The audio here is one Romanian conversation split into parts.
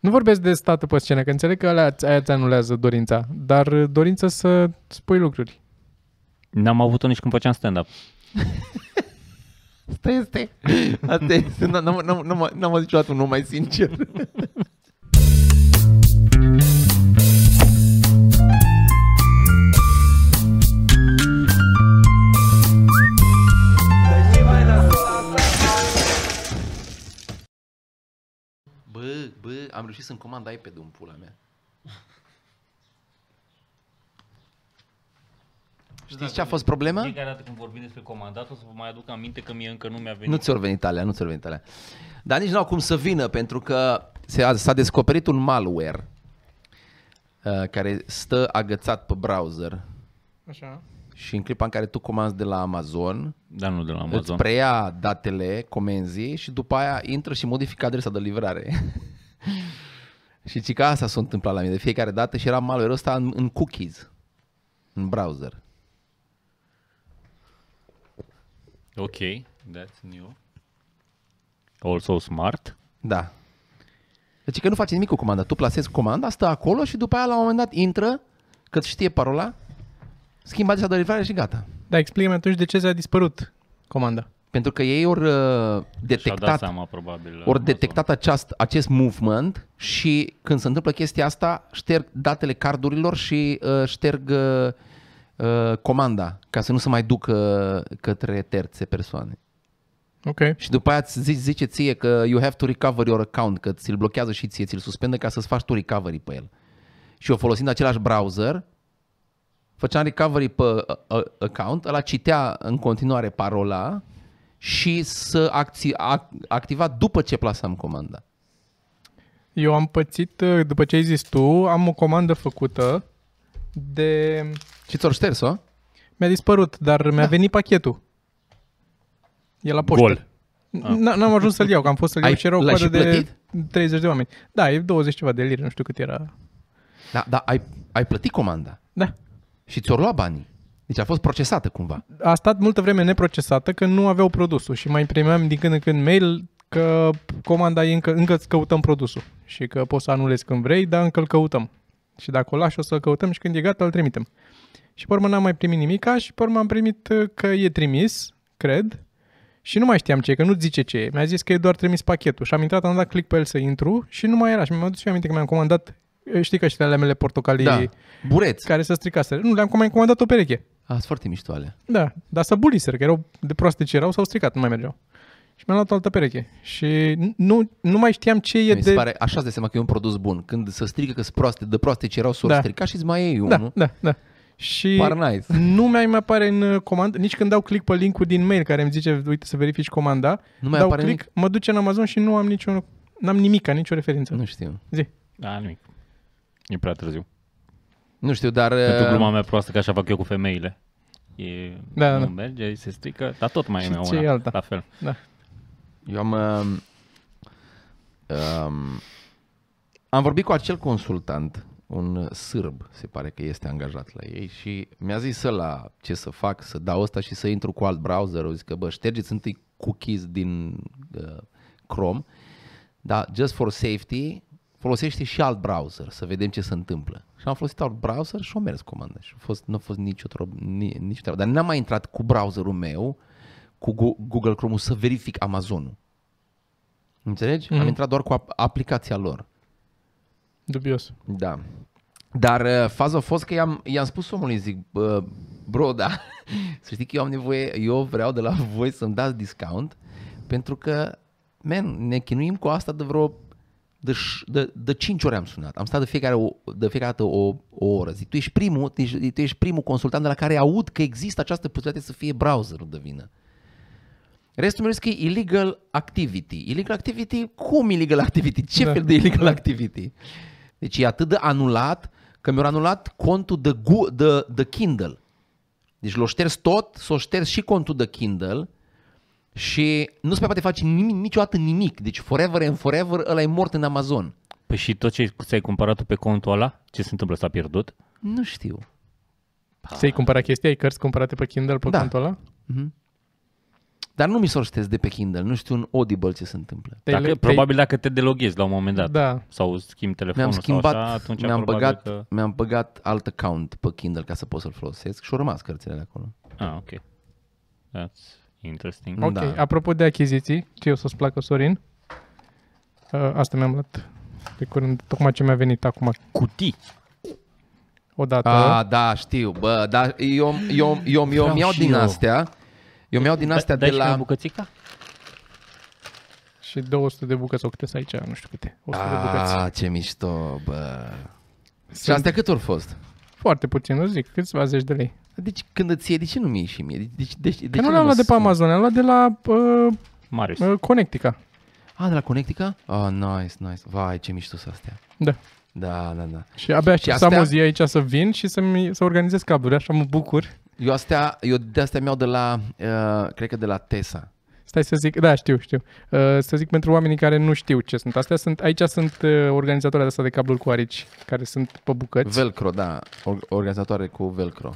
Nu vorbesc de statul pe scenă, că înțeleg că alea, aia ți anulează dorința, dar dorința să spui lucruri. N-am avut-o nici când făceam stand-up. Asta este. Asta este. N- N-am, n-am, n-am, n-am auzit niciodată un om mai sincer. am reușit să-mi comand iPad-ul în pula mea. Știți ce a fost problema? Fiecare dată când vorbim despre comandat o să vă mai aduc aminte că mie încă nu mi-a venit. Nu ți-or venit alea, nu ți-or venit alea. Dar nici nu au cum să vină, pentru că se- s-a descoperit un malware uh, care stă agățat pe browser Așa. și în clipa în care tu comanzi de la Amazon, Dar nu de la îți Amazon. preia datele comenzii și după aia intră și modifică adresa de livrare. și ci că asta s-a întâmplat la mine de fiecare dată și era malware-ul ăsta în, în cookies, în browser. Ok, that's new. Also smart. Da. Deci că nu face nimic cu comanda. Tu plasezi comanda, stă acolo și după aia la un moment dat intră, că știe parola, schimbă adresa de livrare și gata. Da, explică-mi atunci de ce ți-a dispărut comanda. Pentru că ei ori uh, Și-au dat detectat, seama probabil. ori Amazon. detectat acest, acest movement și când se întâmplă chestia asta, șterg datele cardurilor și uh, șterg uh, uh, comanda ca să nu se mai ducă către terțe persoane. Ok. Și după aia îți zice, zice ție că you have to recover your account, că ți-l blochează și ție, ți-l suspendă ca să-ți faci tu recovery pe el. Și eu folosind același browser, făceam recovery pe uh, uh, account, ăla citea în continuare parola și să acți- ac- activa după ce plasam comanda. Eu am pățit, uh, după ce ai zis tu, am o comandă făcută de... Și ți-o șters-o? Mi-a dispărut, dar mi-a venit pachetul. E la poștă. Gol. N- N-am ajuns să-l iau, că am fost să-l iau Ai- și era o l-ai coadă și de plătit? 30 de oameni. Da, e 20 ceva de lire, nu știu cât era. Da, da, ai, ai plătit comanda Da. și ți-o luat banii. Deci a fost procesată cumva. A stat multă vreme neprocesată că nu aveau produsul și mai primeam din când în când mail că comanda e încă, încă îți căutăm produsul și că poți să anulezi când vrei, dar încă îl căutăm. Și dacă o lași o să-l căutăm și când e gata îl trimitem. Și pe urmă n-am mai primit nimica și pe urmă am primit uh, că e trimis, cred, și nu mai știam ce e, că nu zice ce e. Mi-a zis că e doar trimis pachetul și am intrat, am dat click pe el să intru și nu mai era. Și mi-am adus și aminte că mi-am comandat, uh, știi că și ale mele portocalii Da, bureți. care să stricaseră. Nu, le-am mai comandat o pereche. A, sunt foarte mișto alea. Da, dar să buliseră, că erau de proaste ce erau, s-au stricat, nu mai mergeau. Și mi-am luat o altă pereche. Și nu, nu mai știam ce e Mi de... se pare, așa îți dai seama că e un produs bun. Când se strică că sunt proaste, de proaste ce erau, s-o Da. strica și îți mai iei Da, unul. da, da. Și Par nice. nu mai mai apare în uh, comandă, nici când dau click pe linkul din mail care îmi zice, uite să verifici comanda, Nu mai dau apare click, mă duce în Amazon și nu am niciun, n-am nimic, nicio referință. Nu știu. Zi. Da, nimic. E prea târziu. Nu știu, dar... Pentru uh, gluma mea proastă că așa fac eu cu femeile. E, Da, nu da. merge, se strică, dar tot mai Și e mea ce e una, alta? la fel. Da. Eu am... Um, um, am vorbit cu acel consultant, un sârb, se pare că este angajat la ei și mi-a zis la ce să fac, să dau ăsta și să intru cu alt browser. O zis că, bă, ștergeți întâi cookies din uh, Chrome, dar just for safety, folosește și alt browser să vedem ce se întâmplă. Și am folosit alt browser și a mers comanda și a fost, nu a fost nicio, trob- ni, nicio treabă. Dar n-am mai intrat cu browserul meu, cu Gu- Google Chrome-ul să verific Amazonul. Înțelegi? Mm-hmm. Am Mhm. intrat doar cu ap- aplicația lor. Dubios. Da. Dar uh, faza a fost că i-am, i-am spus omului, zic, bă, bro, da, să știi că eu am nevoie, eu vreau de la voi să-mi dați discount, pentru că, man, ne chinuim cu asta de vreo, de, ș- de, de 5 ori am sunat. Am stat de fiecare, o, de fiecare dată o, o oră. Zic, tu ești primul, tu ești, tu ești primul consultant de la care aud că există această posibilitate să fie browserul de vină. Restul meu zice că e illegal activity. Illegal activity? Cum illegal activity? Ce Da. fel de illegal activity? Deci e atât de anulat că mi-au anulat contul de, Gu- de, de Kindle. Deci l-o șters tot, s-o șters și contul de Kindle și nu se mai poate face nimic, niciodată nimic. Deci forever and forever ăla e mort în Amazon. Păi și tot ce ți-ai cumpărat tu pe contul ăla, ce se întâmplă? S-a pierdut? Nu știu. Ți-ai cumpărat chestii? Ai cărți cumpărate pe Kindle pe Da. contul ăla? Mhm. Dar nu mi s-o ștesc de pe Kindle, nu știu un Audible ce se întâmplă. Te- Dacă, te- probabil dacă te deloghezi la un moment dat Da. sau schimbi telefonul Mi-am schimbat, sau așa, atunci mi-am, probabil băgat, că... mi-am băgat alt account pe Kindle ca să pot să-l folosesc și au rămas cărțile de acolo. Ah, ok. That's interesting. Ok, Da. apropo de achiziții, ce o să-ți placă, Sorin? Uh, asta mi-am luat de curând, tocmai ce mi-a venit acum Cutii. odată. Ah, da, știu, bă, dar eu, eu, eu, eu Vreau mi-au și din eu. astea, eu mi-au din astea Dai de și mie la... bucățica? Și 200 de bucăți, o câte sunt aici, nu știu câte. 100 de bucăți. Ah, ce mișto, bă. Și Sunt astea cât ori fost? Foarte puțin, nu zic, câțiva zeci de lei. Deci când îți iei, de ce nu mi-e și mie? De, de, de, de, Că ce nu le-am luat de pe sun? Amazon, le-am luat de la uh, Marius. uh, Connectica. Ah, de la Connectica? Ah, nice, nice. Vai, ce mișto sunt astea. Da. Da, da, da. Și abia aștept să astea? am o zi aici să vin și să-mi, să organizez cabluri, așa mă bucur. Eu astea, eu de astea mi-au de la, uh, cred că de la Tesa. Stai să zic, da, știu, știu. Uh, să zic pentru oamenii care nu știu ce sunt astea, sunt, aici sunt uh, organizatorii de astea de cabluri cu arici, care sunt pe bucăți, Velcro, da, or- organizatoare cu Velcro.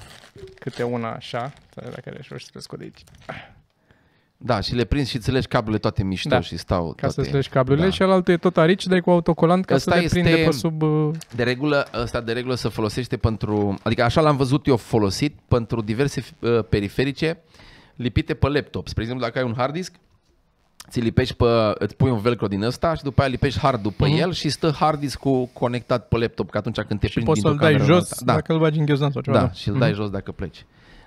câte una așa, Stai, dacă are și să le scot de aici, Da, și le prinzi și îți legi cablele toate mișto Da, și stau ca toate. să-ți legi cablurile da. și alaltă e tot arici, dai cu autocolant ca Ăsta să le este- prinde pe sub... Uh, De regulă, ăsta de regulă se folosește pentru, adică așa l-am văzut eu folosit pentru diverse uh, periferice lipite pe laptop. Spre exemplu, dacă ai un hard disk, ți lipești pe, îți pui un velcro din ăsta și după aia lipești hardul pe Mhm. el și stă hard disk-ul conectat pe laptop, că atunci când te și prinzi poți să-l dintr-o dai cameră în jos alta. Da, dacă îl bagi în ghiozdan sau ceva. da, da. și îl dai jos dacă pleci.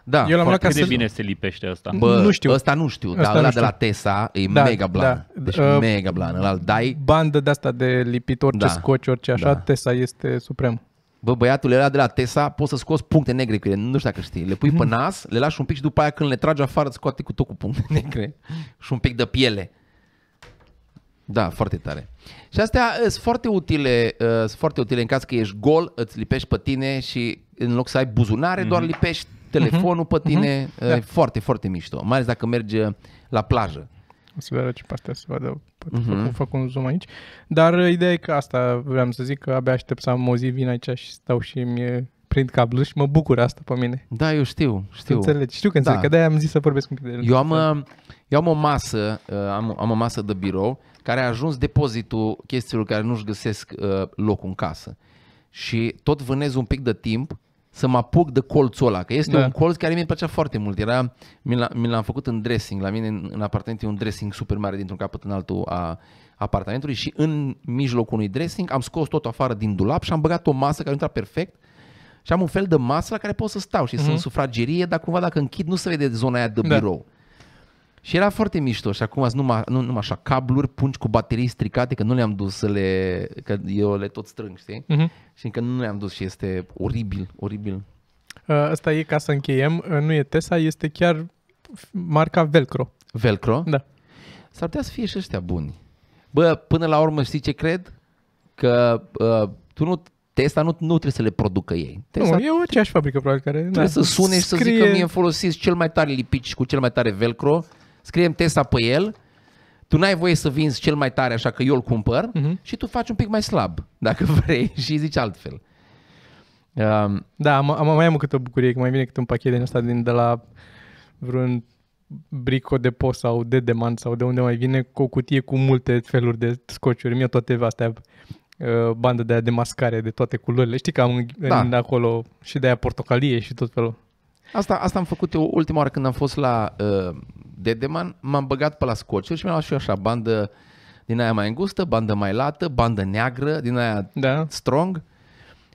Da, Eu l-am luat foarte ca Cât de să- bine se lipește asta? Bă, Nu știu. Ăsta nu știu, Ăsta dar nu ăla de știu. la Tesa e Da, mega blan. da. Deci Uh, mega blan. Ăla îl dai. Bandă de asta de lipit orice Da. scoci, orice așa, Da. Tesa este suprem. Bă, băiatul era de la Tesa, poți să scoți puncte negre cu ele, nu știu dacă știi. Le pui Mhm. pe nas, le lași un pic și după aia când le tragi afară îți scoate cu tot cu puncte negre și un pic de piele. Da, foarte tare. Și astea sunt foarte utile, uh, sunt foarte utile în caz că ești gol, îți lipești pe tine și în loc să ai buzunare, doar lipești telefonul pe tine. Uh, Da. E foarte, foarte mișto. Mai ales dacă mergi uh, la plajă. O să vedem ce pe astea să vadă. Poate Mhm. fac, fac un zoom aici. Dar uh, ideea e că asta vreau să zic, că abia aștept să am o zi, vin aici și stau și mi prind cablu și mă bucur asta pe mine. Da, eu știu, Știu. știu. Înțelegi, știu că înțeleg, Da. că de-aia am zis să vorbesc un pic de el. Eu am, uh, eu am o masă, uh, am, am o masă de birou care a ajuns depozitul chestiilor care nu-și găsesc uh, locul în casă. Și tot vânez un pic de timp să mă apuc de colțul ăla, că este Da. un colț care mi-e plăcea foarte mult. Era, mi, l- mi l-am făcut în dressing, la mine în, în apartament e un dressing super mare dintr-un capăt în altul a apartamentului și în mijlocul unui dressing am scos tot afară din dulap și am băgat o masă care intra perfect și am un fel de masă la care pot să stau și mm-hmm. sunt sufragerie, dar cumva dacă închid nu se vede zona aia de Da. Birou. Și era foarte mișto și acum sunt numai, nu, numai așa cabluri, pungi cu baterii stricate, că nu le-am dus să le, că eu le tot strâng, știi? Mhm. Și încă nu le-am dus și este oribil, oribil. Uh, Asta e ca să încheiem, uh, nu e Tesa, este chiar f- marca Velcro. Velcro? Da. S-ar putea să fie și ăștia buni. Bă, până la urmă știi ce cred? Că uh, tu nu, Tesla nu, nu trebuie să le producă ei. Tesla Nu, e aceeași fabrică probabil care... trebuie da, să sune și să scrie- zică mie folosiți cel mai tare lipici cu cel mai tare velcro, scriem Tesla pe el, tu n-ai voie să vinzi cel mai tare așa că eu îl cumpăr Mhm. și tu faci un pic mai slab, dacă vrei, și zici altfel. Um, Da, am, am, mai am câte o bucurie, că mai vine câte un pachet din ăsta din, de la vreun Brico de post sau de demand sau de unde mai vine cu o cutie cu multe feluri de scociuri. Mie toate astea uh, bandă de aia de mascare de toate culorile. Știi că am în, Da. în acolo și de aia portocalie și tot felul. asta, asta am făcut eu ultima oară când am fost la uh, Dedeman, m-am băgat pe la scociuri și mi-am luat și eu așa bandă din aia mai îngustă, bandă mai lată, bandă neagră, din aia Da? strong,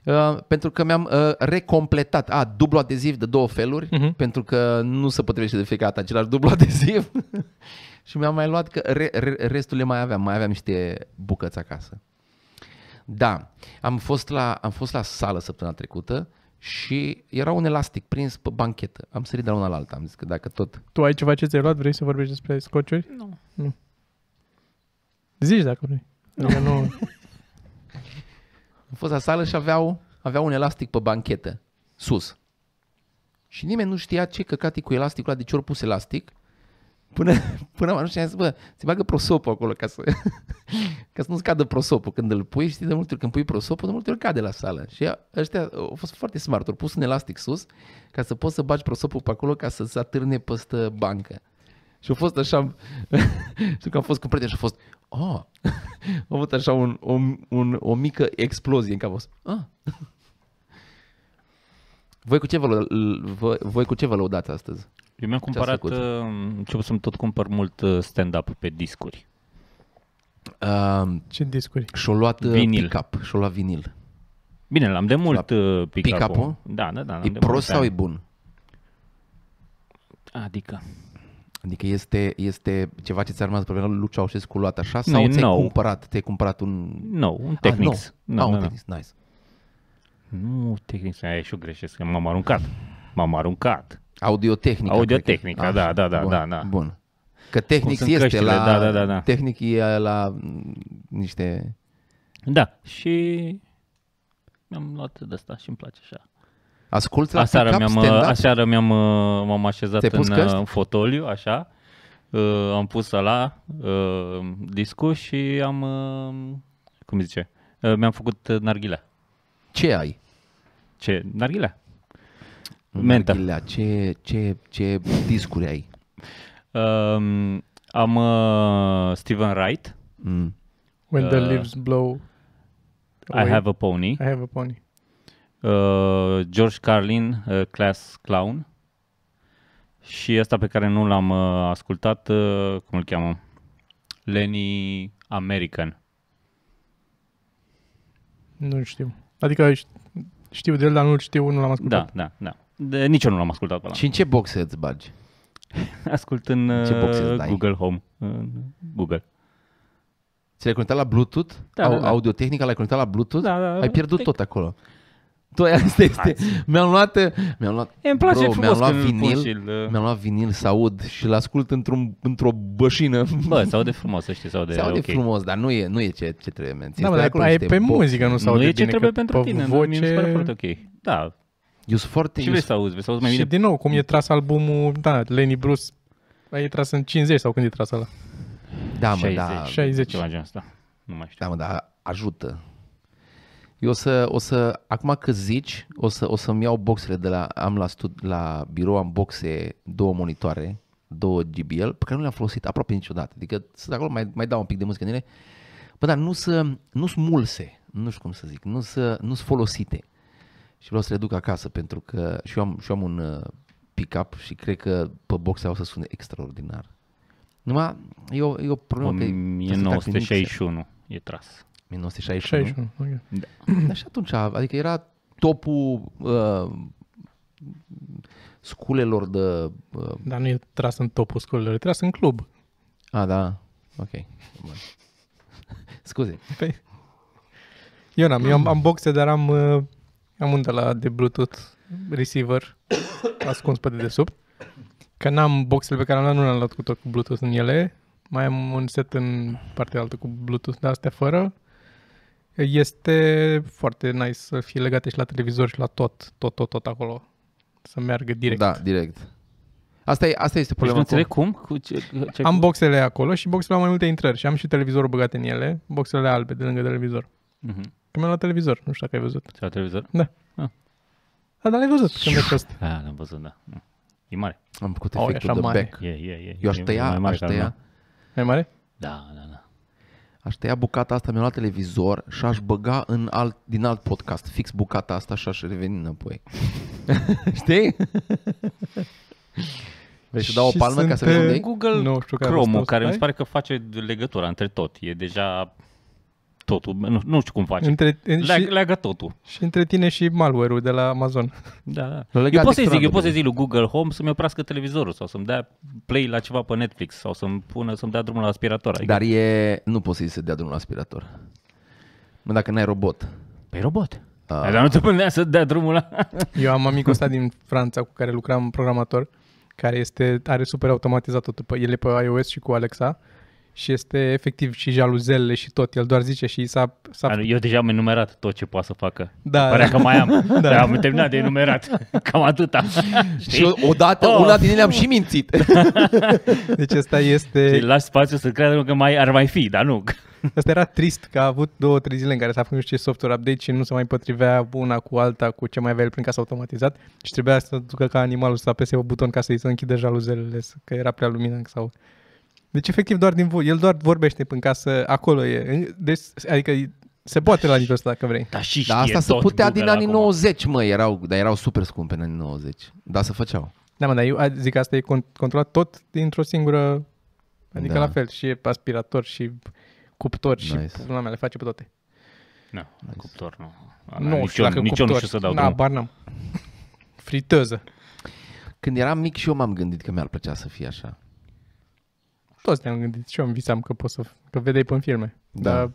uh, pentru că mi-am uh, recompletat. A, dublu adeziv de două feluri, Mhm. pentru că nu se potrivește de fiecare dată același dublu adeziv. și mi-am mai luat că re, re, restul le mai aveam, mai aveam niște bucăți acasă. Da, am fost la, am fost la sală săptămâna trecută și era un elastic prins pe banchetă. Am sărit de la una la alta, am zis că dacă tot... Tu ai ceva ce ți-ai luat? Vrei să vorbești despre scociuri? Nu. Nu. Zici dacă vrei. Adică nu... Am fost la sală și aveau, aveau un elastic pe banchetă, sus. Și nimeni nu știa ce căcat e cu elasticul ăla, de ce ori pus elastic. Până, până am știam, zis, bă, se bagă prosopul acolo ca să, ca să nu scadă prosopul. Când îl pui, știi, de multe ori când pui prosopul, de multe ori cade la sală. Și ăștia au fost foarte smart, au pus un elastic sus ca să poți să bagi prosopul pe acolo ca să se atârne peste bancă. Și a fost așa, știu că am fost cu prieten și a fost, oh, a avut așa un, o, un, o mică explozie în cap. A fost, ah. Voi cu ce vă, lă- voi, voi cu ce vă lăudați astăzi? Eu mi-am cumpărat, făcut? uh, început să-mi tot cumpăr mult uh, stand-up pe discuri. Uh, Ce discuri? și-o luat uh, Vinil. pick-up, și-o luat vinil. Bine, l-am de mult uh, pick-up-ul. pick-up-ul? Da, da, da. l-am E de prost mulți sau e ani. bun? Adică, Adică este, este ceva ce ți-a rămas pe vremea lui Ceaușescu luat așa Nu, sau e ți-ai nou. cumpărat, te-ai cumpărat un... nu, un Ah, Technics. nou. Nu, ah, nu, un nu. Technics, nice. Nu, Technics, aia și eu greșesc, că m-am aruncat. M-am aruncat. Audio-tehnica. Audio-tehnica, cred că- da, da, da, bun, da, da. Bun. Că Technics sunt este căștile, la... da, da, da, da. Technic e la mm, niște... Da, și mi-am luat de asta și îmi place așa. Asculți la Aseară pick-up, mi-am, stand-up? aseară mi-am, uh, m-am așezat Ți-ai pus în, căști? uh, în fotoliu, așa, uh, am pus la uh, discul și am, uh, cum îi zice, uh, mi-am făcut uh, narghilea. Ce ai? Ce? Narghilea. Mentă. Narghilea, Ce, ce, ce discuri ai? Um, am uh, Steven Wright, Mm. When the Uh, leaves blow I Have a Pony, I have a pony. uh, George Carlin, uh, Class Clown și ăsta pe care nu l-am uh, ascultat, uh, cum îl cheamă? Lenny American. Nu știu. Adică ș- știu de el, dar nu știu, nu l-am Da, ascultat. da, da. De, nici eu nu l-am ascultat pe ăla. Și în ce boxe îți bagi? Ascult în Ce boxe îți uh, dai? Google Home. În Google. Ți l-ai conectat la Bluetooth? Da, Au, da, da. Audio-tehnica l-ai conectat la Bluetooth? Da, da, Ai pierdut Tec- tot acolo. Tu asta este. Mi-am luat, mi-am luat, E, îmi place bro, frumos mi-am luat când îl pun vinil, și îl, uh, mi-am luat vinil să aud și l ascult într-un, într-o bășină. Bă, se aude frumos, să știi, se aude, Se aude ok. frumos, dar nu e, nu e ce, ce trebuie menționat. Da, mă, dar acolo ai niște pe boxe. muzică, nu se Nu aude e ce bine, trebuie că pentru pe tine, dar mie mi se pare voce... foarte ok. Da, Eu sunt foarte... și eu vrei sunt- să auzi, vrei să auzi mai Și bine. din nou, cum e tras albumul, da, Lenny Bruce, ai tras în 50 sau când e tras ăla? Da, mă, 60. da. 60. Ceva genul ăsta. Nu mai știu. Da, mă, dar ajută. Eu o să, o să, acum că zici, o, să, o să-mi iau boxele de la, am la, stud, la birou, am boxe, două monitoare, două GBL, pe care nu le-am folosit aproape niciodată. Adică sunt acolo, mai, mai dau un pic de muzică în ele. Bă, dar nu să, nu sunt mulse, nu știu cum să zic, nu să, nu sunt folosite. Și vreau să le duc acasă pentru că și eu am, și eu am un uh, pick-up și cred că pe boxe o să sune extraordinar. Numai e o, e o problemă că trebuie să trag prin mixer. 1961 e tras. 1961. 61. ok. Dar și atunci, adică era topul uh, sculelor de... Uh, Dar nu e tras în topul școlilor, e tras în club. a, da, ok. Bun. Scuze. Păi, eu n-am, eu am, am boxe, dar am, uh, am un de la de Bluetooth receiver ascuns pe dedesubt. Că n-am boxele pe care am luat, nu le-am luat cu tot cu Bluetooth în ele. Mai am un set în partea altă cu Bluetooth, dar astea fără. Este foarte nice să fie legate și la televizor și la tot, tot, tot, tot acolo. Să meargă direct. Da, direct. Asta, e, asta este Deci nu problema. înțeleg cu... cum? Cu ce, ce Am boxele acolo și boxele au mai multe intrări și am și televizorul băgat în ele, boxele albe de lângă televizor. Mhm. Că mi-am luat televizor, nu știu dacă ai văzut. Ți-a televizor? Da, dar l-ai văzut când ai fost. Da, l-am văzut, da. Mm. E mare. Am făcut Au, e efectul așa de mare. back. E, e, e. Eu aș E tăia, mai mare aș ca al tăia, meu. Mai mare? Da, da, da. aș tăia bucata asta, mi-am luat televizor și aș băga în alt, din alt podcast, fix bucata asta și aș reveni înapoi. Știi? Vrei să dau o Și palmă ca sunt să vezi pe- unde e? Google Nu știu care a Chrome-ul, fost care mi asta, se pare că face legătura între tot. E deja totul. Nu, nu știu cum face. Între, în, Leagă, și, leagă totul. și între tine și malware-ul de la Amazon. Da, da. L-a Eu legat pot să-i zic, eu extraordinar. pot să zic lui Google Home să-mi oprească televizorul sau să-mi dea play la ceva pe Netflix sau să-mi pună, să-mi dea drumul la aspirator. Adică, Dar e... Nu poți să-i se dea drumul la aspirator. Mă, dacă n-ai robot. Pe robot. Ah. Dar nu te pânea să dea drumul la... Eu am amicul ăsta din Franța cu care lucram programator, care este, are super automatizat totul. Pe, el e pe iOS și cu Alexa și este efectiv și jaluzelele și tot. El doar zice și s-a... s-a Eu deja am enumerat tot ce poate să facă. Da, Părea da. că mai am. da. Dar am terminat de enumerat. Cam atâta. Și odată, Oh. una din ele am și mințit. Deci ăsta Și este... lași spațiu să creadă că mai ar mai fi, dar nu. Asta era trist că a avut două, trei zile în care s-a făcut nu știu ce software update și nu se mai potrivea una cu alta cu ce mai avea el prin casă automatizat și trebuia să ducă ca animalul să apese pe buton ca să-i să închidă jaluzelele, să- că era prea lumină sau... Deci efectiv doar din vo- el doar vorbește în casă, acolo e. Deci, adică se poate la nivelul ăsta dacă vrei. Dar și Dar știe asta se tot putea Google din anii acum. 90, mă, erau, dar erau super scumpe în anii 90. Dar se făceau. Da, mă, dar eu a- zic că asta e con- controlat tot dintr-o singură... Adică Da. la fel, și aspirator, și cuptor, și Nice. pula mea, le face pe toate. Nu, cuptor nu. Nu nici știu eu, dacă nici eu nu cuptor. știu să dau Da, drumul. bar n-am. Friteză. Când eram mic și eu m-am gândit că mi-ar plăcea să fie așa. Toți ne-am gândit și eu îmi visam că pot să, că vedeai pe în filme. Da. Dar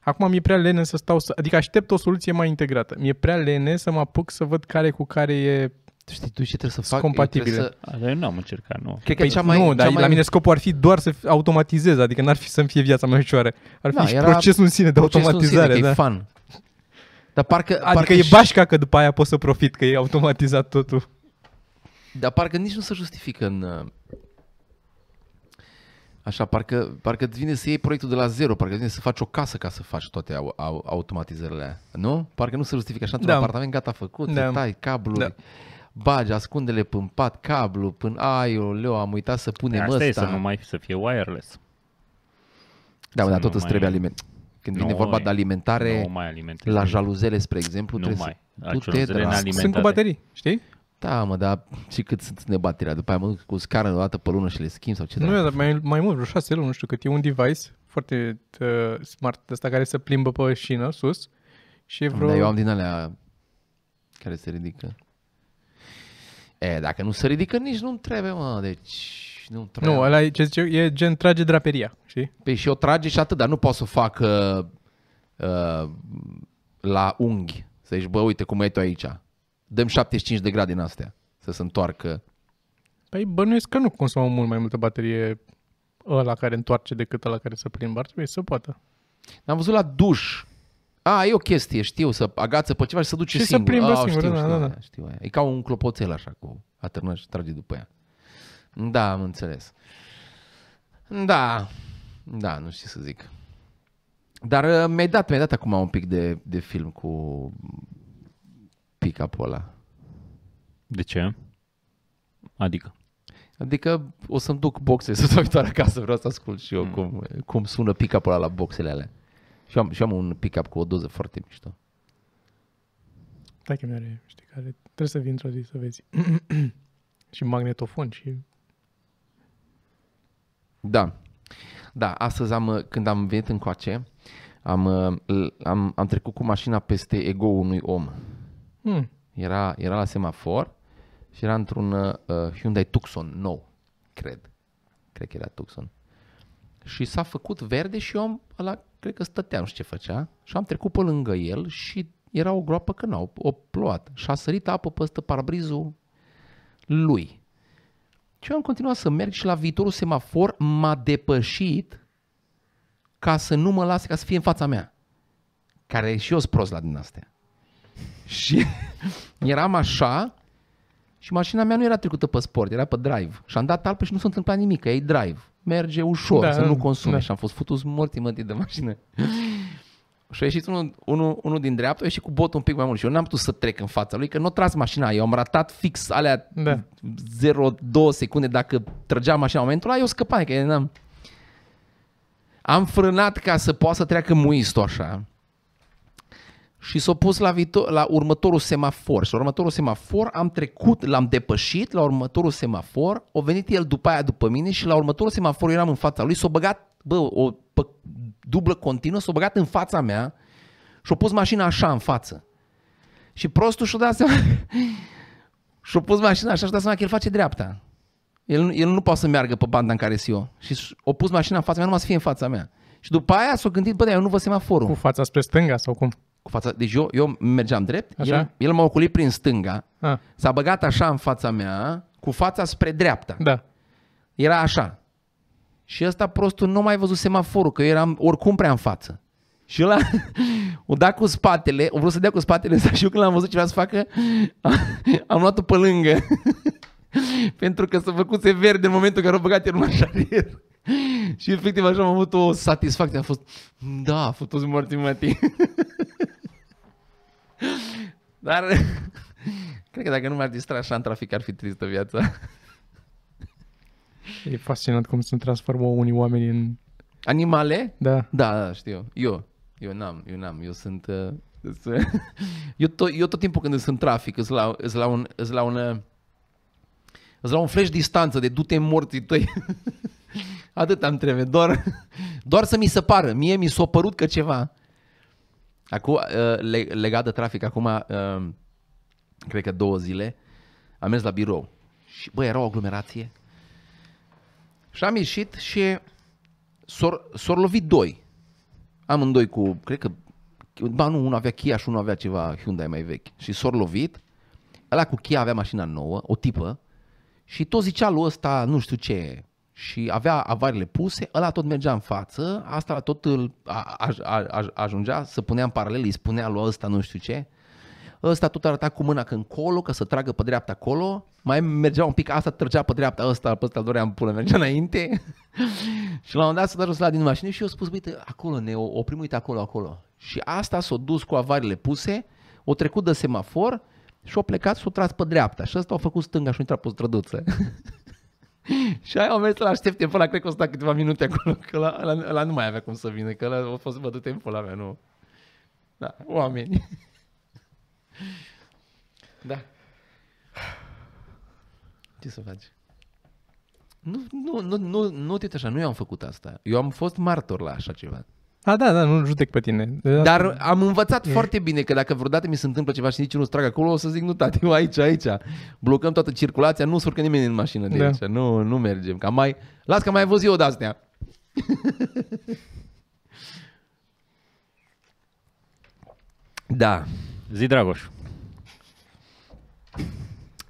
acum mi-e prea lene să stau să, adică aștept o soluție mai integrată. Mi-e prea lene să mă apuc să văd care cu care e Știi tu ce trebuie să Sunt fac? Eu compatibile. trebuie Să... A, Dar eu n-am încercat, nu. Cred că e cea mai, Păi nu, cea dar mai... la mine scopul ar fi doar să automatizez, adică n-ar fi să-mi fie viața mai ușoară. Ar fi Da, și era procesul în sine de procesul în sine, automatizare. că da. e fun. Dar parcă, Adică parcă e și- bașca că după aia pot să profit, că e automatizat totul. Dar parcă nici nu se justifică în... uh, Așa, parcă, parcă îți vine să iei proiectul de la zero, parcă îți vine să faci o casă ca să faci toate au, au, automatizările alea. Nu? Parcă nu se justifică așa într-un Da. apartament gata făcut, Da. să tai cabluri, Da. bagi, ascundele până pat, cablu, până ai, leu, am uitat să punem Asta e ăsta. să nu mai să fie wireless. Da, mă, să dar tot nu îți mai- trebuie aliment. Când vine Nu, vorba e- de alimentare, Nu mai alimentezi. la jaluzele, spre exemplu, Nu trebuie mai. să... La Tu te jaluzele dragi. n-alimentate. Sunt cu baterii, știi? Da, mă, dar și cât sunt în bateria? După aia mă duc cu scară o dată pe lună și le schimb sau ce Nu, dracu? dar mai, mai mult, vreo șase luni, nu știu cât. E un device foarte uh, smart de ăsta care se plimbă pe șină sus și e vreo... Da, eu am din alea care se ridică. E, dacă nu se ridică, nici nu trebuie, mă, deci nu trebuie. Nu, ăla e, ce zice, eu, e gen trage draperia, știi? Păi și o trage și atât, dar nu poți să fac uh, uh, la unghi. Să zici, bă, uite cum e tu aici. Dăm 75 de grade din astea să se întoarcă. Păi bănuiesc că nu consumă mult mai multă baterie ăla care întoarce decât ăla care se plimbă. Ar trebui să poată. Am văzut la duș. A, e o chestie, știu, să agață pe ceva și să duce Și să singur. plimbă A, singur, știu, da, știu, da, da. aia, știu aia. E ca un clopoțel așa cu atârnă și trage după ea. Da, am înțeles. Da, da, nu știu ce să zic. Dar uh, mi-ai dat, mi-ai dat acum un pic de, de film cu pick-up-ul ăla. De ce? Adică? Adică o să-mi duc boxe să viitoare acasă, vreau să ascult și eu Mm. cum, cum sună pick-up-ul ăla la boxele alea. Și am, și am un pick-up cu o doză foarte mișto. Da, că are, știi, care trebuie să vii într-o zi să vezi. și magnetofon și... Da. Da, astăzi am, când am venit încoace, am, uh, am, am trecut cu mașina peste ego-ul unui om. Hmm. Era, era la semafor și era într-un uh, Hyundai Tucson nou, cred. Cred că era Tucson. Și s-a făcut verde și eu am, ăla, cred că stătea, nu știu ce făcea, și am trecut pe lângă el și era o groapă că n-au, o plouat. Și a sărit apă peste parabrizul lui. Și eu am continuat să merg și la viitorul semafor m-a depășit ca să nu mă lase, ca să fie în fața mea. Care și eu sunt prost la din astea. Și eram așa și mașina mea nu era trecută pe sport, era pe drive. Și am dat alpă și nu s-a întâmplat nimic, că e drive. Merge ușor, Da, să nu consume. da. Și am fost futus morții mătii de mașină. Și a ieșit unul, unul, unul din dreapta, a ieșit cu botul un pic mai mult și eu n-am putut să trec în fața lui, că nu a tras mașina. Eu am ratat fix alea Da. 0,2 secunde dacă trăgea mașina în momentul ăla, eu scăpam, că n-am... Am frânat ca să poată să treacă muistul așa și s-a pus la, viitor, la următorul semafor. Și la următorul semafor am trecut, l-am depășit, la următorul semafor, a venit el după aia după mine și la următorul semafor eu eram în fața lui, s-a băgat, bă, o pă, dublă continuă, s-a băgat în fața mea și a pus mașina așa în față. Și prostul și-a dat seama, și-a pus mașina așa și-a dat seama că el face dreapta. El, nu- el nu poate să meargă pe banda în care sunt eu. Și a pus mașina în fața mea, numai să fie în fața mea. Și după aia s-a gândit, bă, dar eu nu văd semaforul. Cu fața spre stânga sau cum? Cu fața, deci eu, eu mergeam drept, Așa? el, el m-a ocolit prin stânga, Ah, s-a băgat așa în fața mea, cu fața spre dreapta. da. Era așa. Și ăsta prostul nu mai văzut semaforul, că eu eram oricum prea în față. Și ăla o dat cu spatele, o vrut să dea cu spatele ăsta și eu când l-am văzut ce vrea să facă, am luat-o pe lângă. Pentru că s-a făcut verde în momentul în care a băgat el în șarier. și efectiv așa am avut o satisfacție. Am fost, da, a fost toți morți mătii. Dar cred că dacă nu m-ar distra așa în trafic ar fi tristă viața. E fascinant cum se transformă unii oameni în... Animale? Da. Da, da, știu. Eu, eu n-am, eu n-am, eu sunt... Uh, sunt- eu, tot, eu tot timpul când sunt în trafic, îs la, îs la un... Îs la un uh, îs la un flash distanță de du-te morții tăi. Atât am trebuie, doar, doar să mi se pară. Mie mi s-a părut că ceva. Acum, uh, le- legat de trafic, acum, uh, cred că două zile, am mers la birou. Și, bă, era o aglomerație. Și am ieșit și s-au s-au lovit doi. Amândoi cu, cred că, ba nu, unul avea Kia și unul avea ceva Hyundai mai vechi. Și s-au lovit. Ăla cu Kia avea mașina nouă, o tipă, și tot zicea lui ăsta, nu știu ce, și avea avariile puse, ăla tot mergea în față, asta tot îl a, a, a, a, ajungea să punea în paralel, îi spunea lui ăsta nu știu ce, ăsta tot arăta cu mâna că încolo, că să tragă pe dreapta acolo, mai mergea un pic, asta trăgea pe dreapta, ăsta, pe ăsta îl dorea în pulă, mergea înainte și la un moment dat s-a dus la din mașină și eu spus, uite, acolo ne oprim, uite acolo, acolo. Și asta s-a dus cu avariile puse, o trecut de semafor și a plecat și a tras pe dreapta. Și ăsta a făcut stânga și a intrat pe străduță. și aia au mers să-l aștepte până la, cred că o sta câteva minute acolo, că la, la, la, nu mai avea cum să vină, că ăla a fost bătut în pula mea, nu. Da, oameni. da. Ce să faci? Nu, nu, nu, nu, nu te uita așa, nu eu am făcut asta. Eu am fost martor la așa ceva. A, da, da, nu judec pe tine. De Dar am învățat foarte bine că dacă vreodată mi se întâmplă ceva și nici nu trag acolo, o să zic, nu tati, eu aici, aici. Blocăm toată circulația, nu surcă nimeni în mașină de Da. aici. Nu, nu mergem. Că mai, las că mai văzut eu de astea. da. Zi, Dragoș.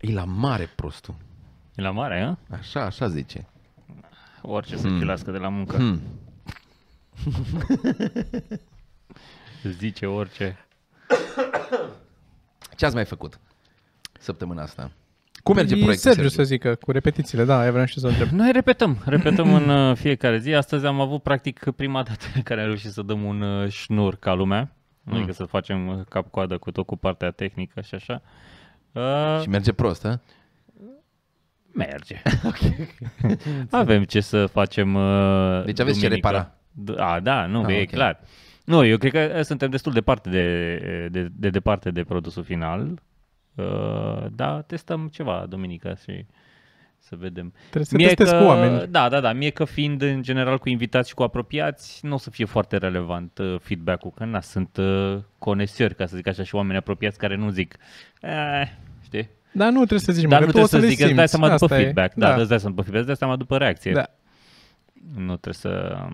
E la mare prostul. E la mare, a? Așa, așa zice. Orice să chilească de la muncă. Hmm. Zice orice. Ce ați mai făcut săptămâna asta? Cum merge E proiectul, Sergiu să zică, cu repetițiile, da, aia vreau și să întreb. Noi repetăm, repetăm în uh, fiecare zi. Astăzi am avut practic prima dată în care am reușit să dăm un uh, șnur ca lumea. Nu Mm. adică să facem uh, cap-coadă cu tot cu partea tehnică și așa. Uh, Și merge prost, ha? merge. Avem ce să facem uh, Deci aveți ce duminică. repara. D- A, da, nu, Ah, e ok. clar. Nu, eu cred că uh, suntem destul de departe de, de, de departe de produsul final. Uh, da, testăm ceva duminică și să vedem. Trebuie să testezi cu oameni. Da, da, da. Mie că fiind în general cu invitați și cu apropiați, nu o să fie foarte relevant uh, feedback-ul, că na, sunt uh, conesiori, ca să zic așa, și oameni apropiați care nu zic, eh, știi? Dar nu trebuie să zici, mă, Dar că nu tu o trebuie să să le zic, îți dai simți. seama după Asta e. feedback. Da, Da, îți dai seama după feedback, îți dai seama după reacție. da. Nu trebuie să...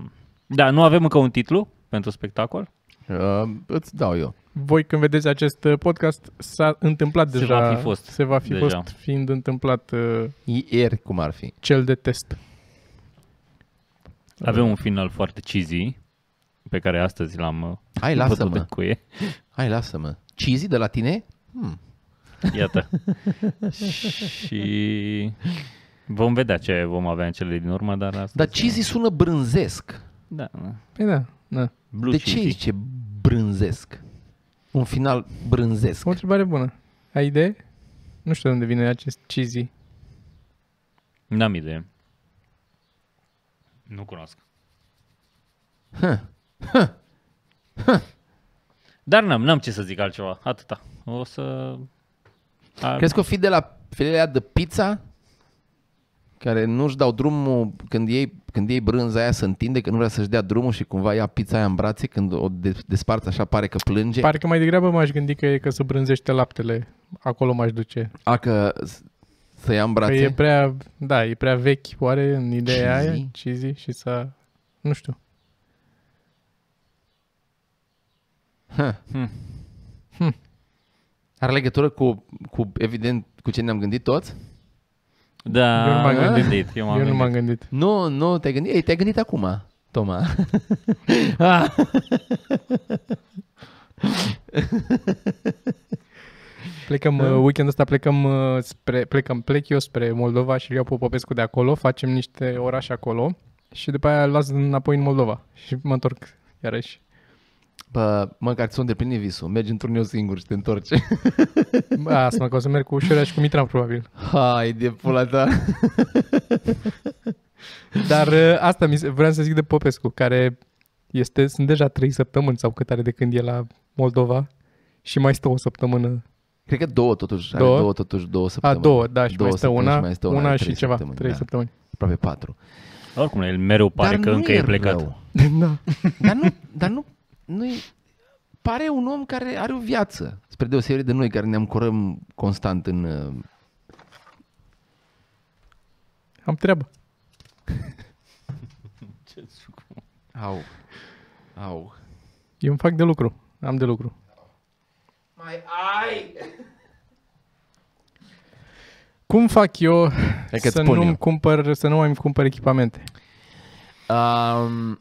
Da, nu avem încă un titlu pentru spectacol. Uh, îți dau eu. Voi când vedeți acest uh, podcast s-a întâmplat Se deja. va fi fost Se va fi deja. fost fiind întâmplat uh, Ieri, cum ar fi? cel de test. Avem un final foarte cheesy pe care astăzi l-am uh, Hai, bătut lasă-mă. de cuie. Hai, lasă-mă. Cheesy de la tine? Hmm. Iată. și vom vedea ce vom avea în cele din urmă, dar astăzi... Dar cheesy sună brânzesc. Da, Păi da, da. blue de ce cheesy. zice brânzesc? Un final brânzesc. O întrebare bună. Ai idee? Nu știu de unde vine acest cheesy. N-am idee. Nu cunosc. Huh. Dar n-am, n-am ce să zic altceva. Atâta. O să... A, Crezi că o fi de la filele de pizza? Care nu-și dau drumul când iei, când iei brânza aia să întinde, că nu vrea să-și dea drumul și cumva ia pizza aia în brațe când o de- desparți așa pare că plânge. Parcă mai degrabă m-aș gândi că e că să brânzește laptele. Acolo m-aș duce. A, că s- să ia în Că brațe? e prea, da, e prea vechi, oare, în ideea Cheesy? aia, cheesy, și să, nu știu. Huh. Hmm. Hmm. Are legătură cu, cu, evident, cu ce ne-am gândit toți? Da, Eu nu m-am gândit. Eu m-am Eu nu m-am gândit. gândit. Nu, nu, te-ai gândit? Ei, te-ai gândit acum, Toma. Ah. Plecăm, uh, weekendul ăsta plecăm, uh, spre, plecăm, plec eu spre Moldova și iau pe Popescu de acolo, facem niște orașe acolo și după aia las înapoi în Moldova și mă întorc iarăși. Bă, măcar ți-o îndeplinit visul. Mergi în turneu singur și te întorci. Bă, asta că o să merg cu Ușurea și cu Mitran probabil. Hai de pula ta. Dar uh, asta mi se, vreau să zic de Popescu, care este, sunt deja trei săptămâni sau cât are de când e la Moldova și mai stă o săptămână. Cred că două totuși. Două? Are două totuși, două A, săptămâni. două, da, și Două mai stă săptămâni una, și mai stă una, una de și trei ceva, săptămâni, trei da. săptămâni. Aproape patru. Oricum, el mereu pare Dar că nu încă e plecat. Rău. da. Dar nu, dar nu, nu pare un om care are o viață. Spre deosebire de noi care ne ancorăm constant în... uh, Am treabă. Au. Au. Eu îmi fac de lucru. Am de lucru. Mai ai! Cum fac eu Hai că-ți să spun nu eu. cumpăr, să nu mai îmi cumpăr echipamente? Um,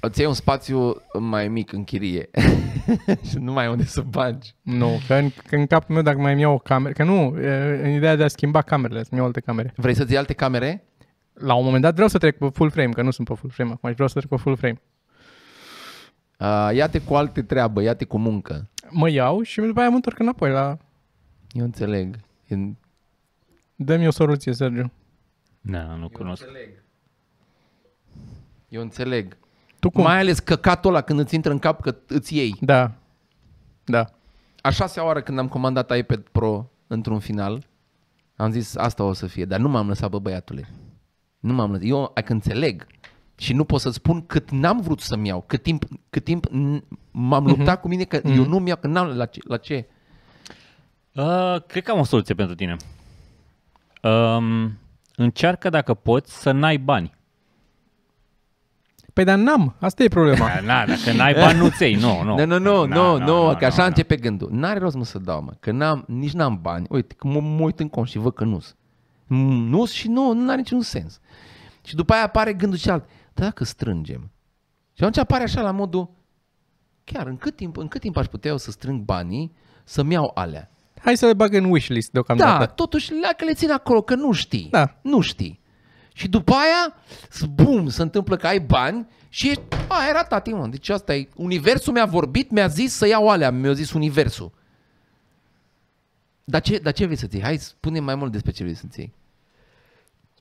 îți iei un spațiu mai mic în chirie și nu mai ai unde să bagi. Nu, că în, că în capul meu dacă mai îmi iau o cameră, că nu, e, în ideea de a schimba camerele, să-mi iau alte camere. Vrei să-ți iei alte camere? La un moment dat vreau să trec pe full frame, că nu sunt pe full frame acum, și vreau să trec pe full frame. Uh, ia-te cu alte treabă, ia-te cu muncă. Mă iau și după aia mă întorc înapoi la... Eu înțeleg. E- Dă-mi o soluție, Sergiu. Da, nu cunosc. Eu înțeleg. Tu cum? Mai ales căcatul ăla când îți intră în cap că îți iei. Da. Da. A șasea oară când am comandat iPad Pro într-un final, am zis asta o să fie, dar nu m-am lăsat, bă băiatule. Nu m-am lăsat. Eu că înțeleg și nu pot să spun cât n-am vrut să-mi iau, cât timp, cât timp n- m-am luptat cu mine că eu nu-mi iau, că n-am la ce. La ce? Uh, cred că am o soluție pentru tine. Um, încearcă dacă poți să n-ai bani. Păi dar n-am, asta e problema. Da, Na, dacă n-ai bani, nu-ți iei. Nu, nu. Nu, nu, nu, Na, nu, na, nu, na, că așa na, na. începe gândul. N-are rost mă să dau, mă, că n-am, nici n-am bani. Uite, că mă, mă uit în cont și văd că nu-s. nu și nu, nu are niciun sens. Și după aia apare gândul celălalt. Dar dacă strângem? Și atunci apare așa la modul, chiar în cât timp, în cât timp aș putea eu să strâng banii să-mi iau alea? Hai să le bag în wishlist Da, deocamdată. totuși la că le țin acolo, că nu știi. Da. Nu știi. Și după aia, bum, se întâmplă că ai bani și ești, a, era tati, mă, deci asta e, universul mi-a vorbit, mi-a zis să iau alea, mi-a zis universul. Dar ce, dar ce vrei să-ți iei? Hai, spune mai mult despre ce vrei să-ți iei.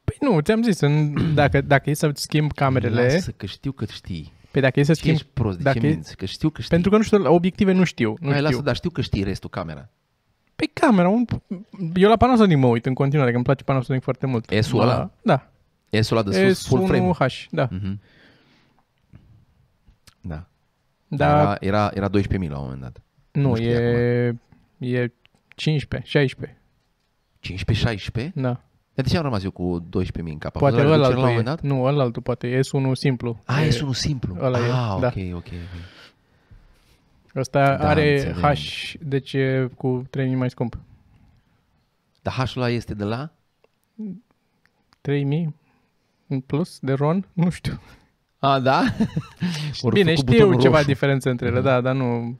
Păi nu, ți-am zis, în, dacă, dacă e să schimb camerele, Lasă că știu că știi. păi dacă e să Ce schimb, ești prost, de dacă ce e- minți? Că știu că știi. pentru că nu știu, la obiective nu știu, nu Hai, știu. lasă, dar știu că știi restul camera. Pe camera, un... eu la Panasonic mă uit în continuare, că îmi place Panasonic foarte mult. S-ul La- ăla? Da. S-ul ăla de sus, full frame. S1H, da. Mhm. Da. Da, Era, era, era 12.000 la un moment dat. nu, nu știu e, e 15, 16, 15-16? da. Dar de ce am rămas eu cu 12.000 în cap? A Poate fost la reducere ăla la un e, moment dat? nu, ăla poate e S1 simplu. A, e unul simplu. ăla e, ah, ok, da. ok, ok. Ăsta Da, are înțeleg. H, deci e cu 3000 mai scump. Dar H-ul ăla este de la? 3000 în plus de RON? Nu știu. A, da? Ori Bine, făcut știu butonul ceva roșu. diferență între ele, da, dar nu...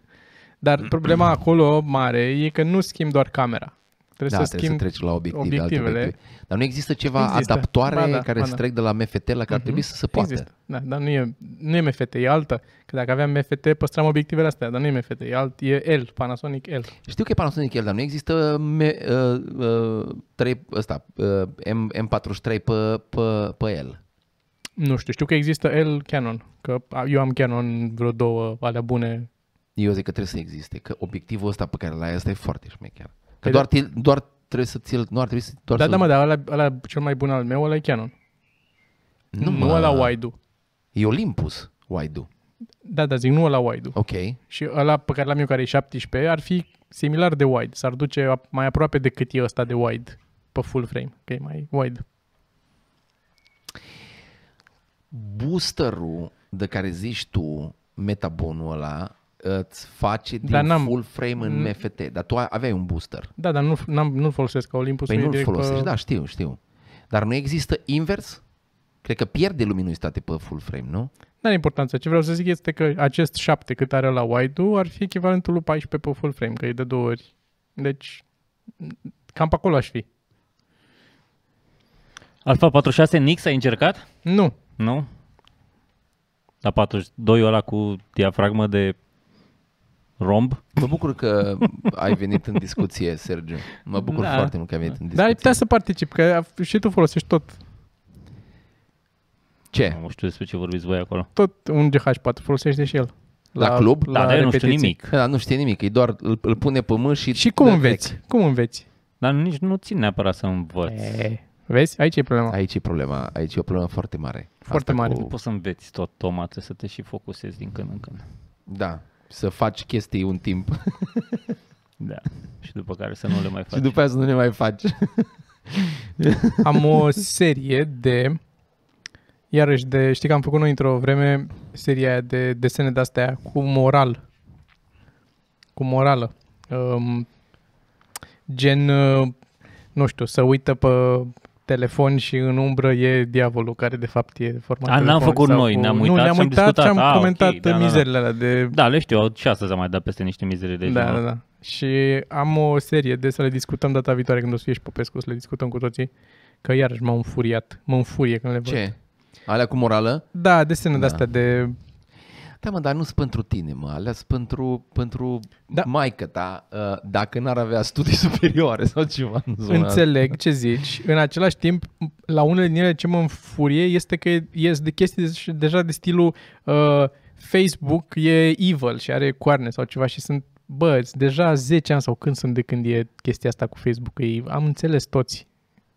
Dar problema acolo mare e că nu schimb doar camera. Trebuie Da, să trebuie schimb să treci la obiective, alte obiectivele. obiective. Dar nu există ceva Există. adaptoare Ba da, care ba să da. trec de la MFT la care ar trebui să se poată? Există. Da, dar nu e, nu e MFT, e altă. Că dacă aveam MFT, păstram obiectivele astea, dar nu e MFT, e, alt, e L, Panasonic L. Știu că e Panasonic el, dar nu există me, uh, uh, 3, ăsta, uh, M, M43 pe, pe, pe el. Nu știu, știu că există L Canon, că eu am Canon vreo două alea bune. Eu zic că trebuie să existe, că obiectivul ăsta pe care l-ai ăsta e foarte șmecher. Că Păi doar, da. doar trebuie să ți nu ar trebui să doar Da, să da, mă, dar ăla, ăla cel mai bun al meu, ăla e Canon. Nu, mă, nu ăla wide E Olympus wide Da, da, zic, nu ăla wide Ok. Și ăla pe care l-am eu, care e 17, ar fi similar de wide. S-ar duce ap- mai aproape decât e ăsta de wide pe full frame, că e mai wide. Boosterul de care zici tu, metabonul ăla, îți face din Dar n-am- full frame în n- MFT. Dar tu aveai un booster. Da, dar nu, n-am, nu-l folosesc ca Olympus. Păi e nu-l direct folosești, pe- da, știu, știu. Dar nu există invers? Cred că pierde luminozitate pe full frame, nu? N-are importanță. Ce vreau să zic este că acest 7 cât are la wide ar fi echivalentul lui 14 pe full frame, că e de două ori. Deci, cam pe acolo aș fi. Alfa 46 Nix ai încercat? Nu. Nu? La 42 ăla cu diafragmă de romb. Mă bucur că ai venit în discuție, Sergiu. Mă bucur Da. foarte mult că ai venit în Dar ai discuție. putea să participi, că și tu folosești tot, Ce? Nu știu despre ce vorbiți voi acolo. tot un GH4, folosește și el. La club? Da, dar eu nu știu repetiții. nimic. Da, nu știe nimic, e doar îl, îl pune pe mâini și... Și cum dă înveți? trec. Cum înveți? Dar nici nu țin neapărat să învăț. E, vezi? Aici e problema. Aici e problema, aici e o problemă foarte mare. Foarte mare. Nu Cu, poți să înveți tot toma, trebuie să te și focusezi din când în când. da, să faci chestii un timp Da. Și după care să nu le mai faci. și după aia să nu ne mai faci. Am o serie de, iarăși de, știi că am făcut noi într-o vreme seria aia de desene de-astea cu moral. Cu morală. Um, gen, uh, nu știu, să uită pe telefon și în umbră e diavolul, care de fapt e format A, n-am telefon făcut sau noi, cu... ne-am nu, uitat ne-am și am uitat și am discutat. Ah, ok, comentat da, da, da. mizeriile alea de Da, le știu, și astăzi am mai dat peste niște mizerii de da, genul. da, da. Și am o serie de să le discutăm data viitoare când o să fie și Popescu, să le discutăm cu toții. Că iarăși m-au înfuriat. Mă înfurie când le văd. Ce? Alea cu morală? Da, desene Da. de astea de... Da, mă, dar nu sunt pentru tine, mă, alea sunt pentru, pentru Da. da. maică ta, uh, dacă n-ar avea studii superioare sau ceva în zona asta. Înțeleg ce zici. În același timp, la unele din ele ce mă înfurie este că ies de chestii de- deja de stilul uh, Facebook e evil și are coarne sau ceva și sunt Bă, deja 10 ani sau când sunt de când e chestia asta cu Facebook. că E, am înțeles toți.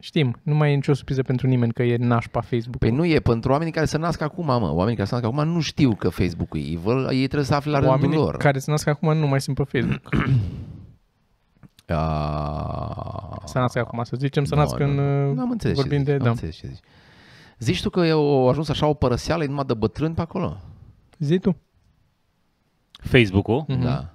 Știm, nu mai e nicio surpriză pentru nimeni că e nașpa Facebook. Păi nu e pentru oamenii care se nasc acum, mă. Oamenii care se nasc acum nu știu că Facebook e evil, ei trebuie să afle la rândul Oamenii lor. care se nasc acum nu mai sunt pe Facebook. A... Să nască acum, să zicem, să Nu, nască nu, în... nu. uh, N-am înțeles vorbim ce zici, de... n-am Da. înțeles ce zici. Zici tu că e o, a ajuns așa o părăseală, e numai de bătrâni pe acolo? Zi tu. Facebook-ul Mhm. Da.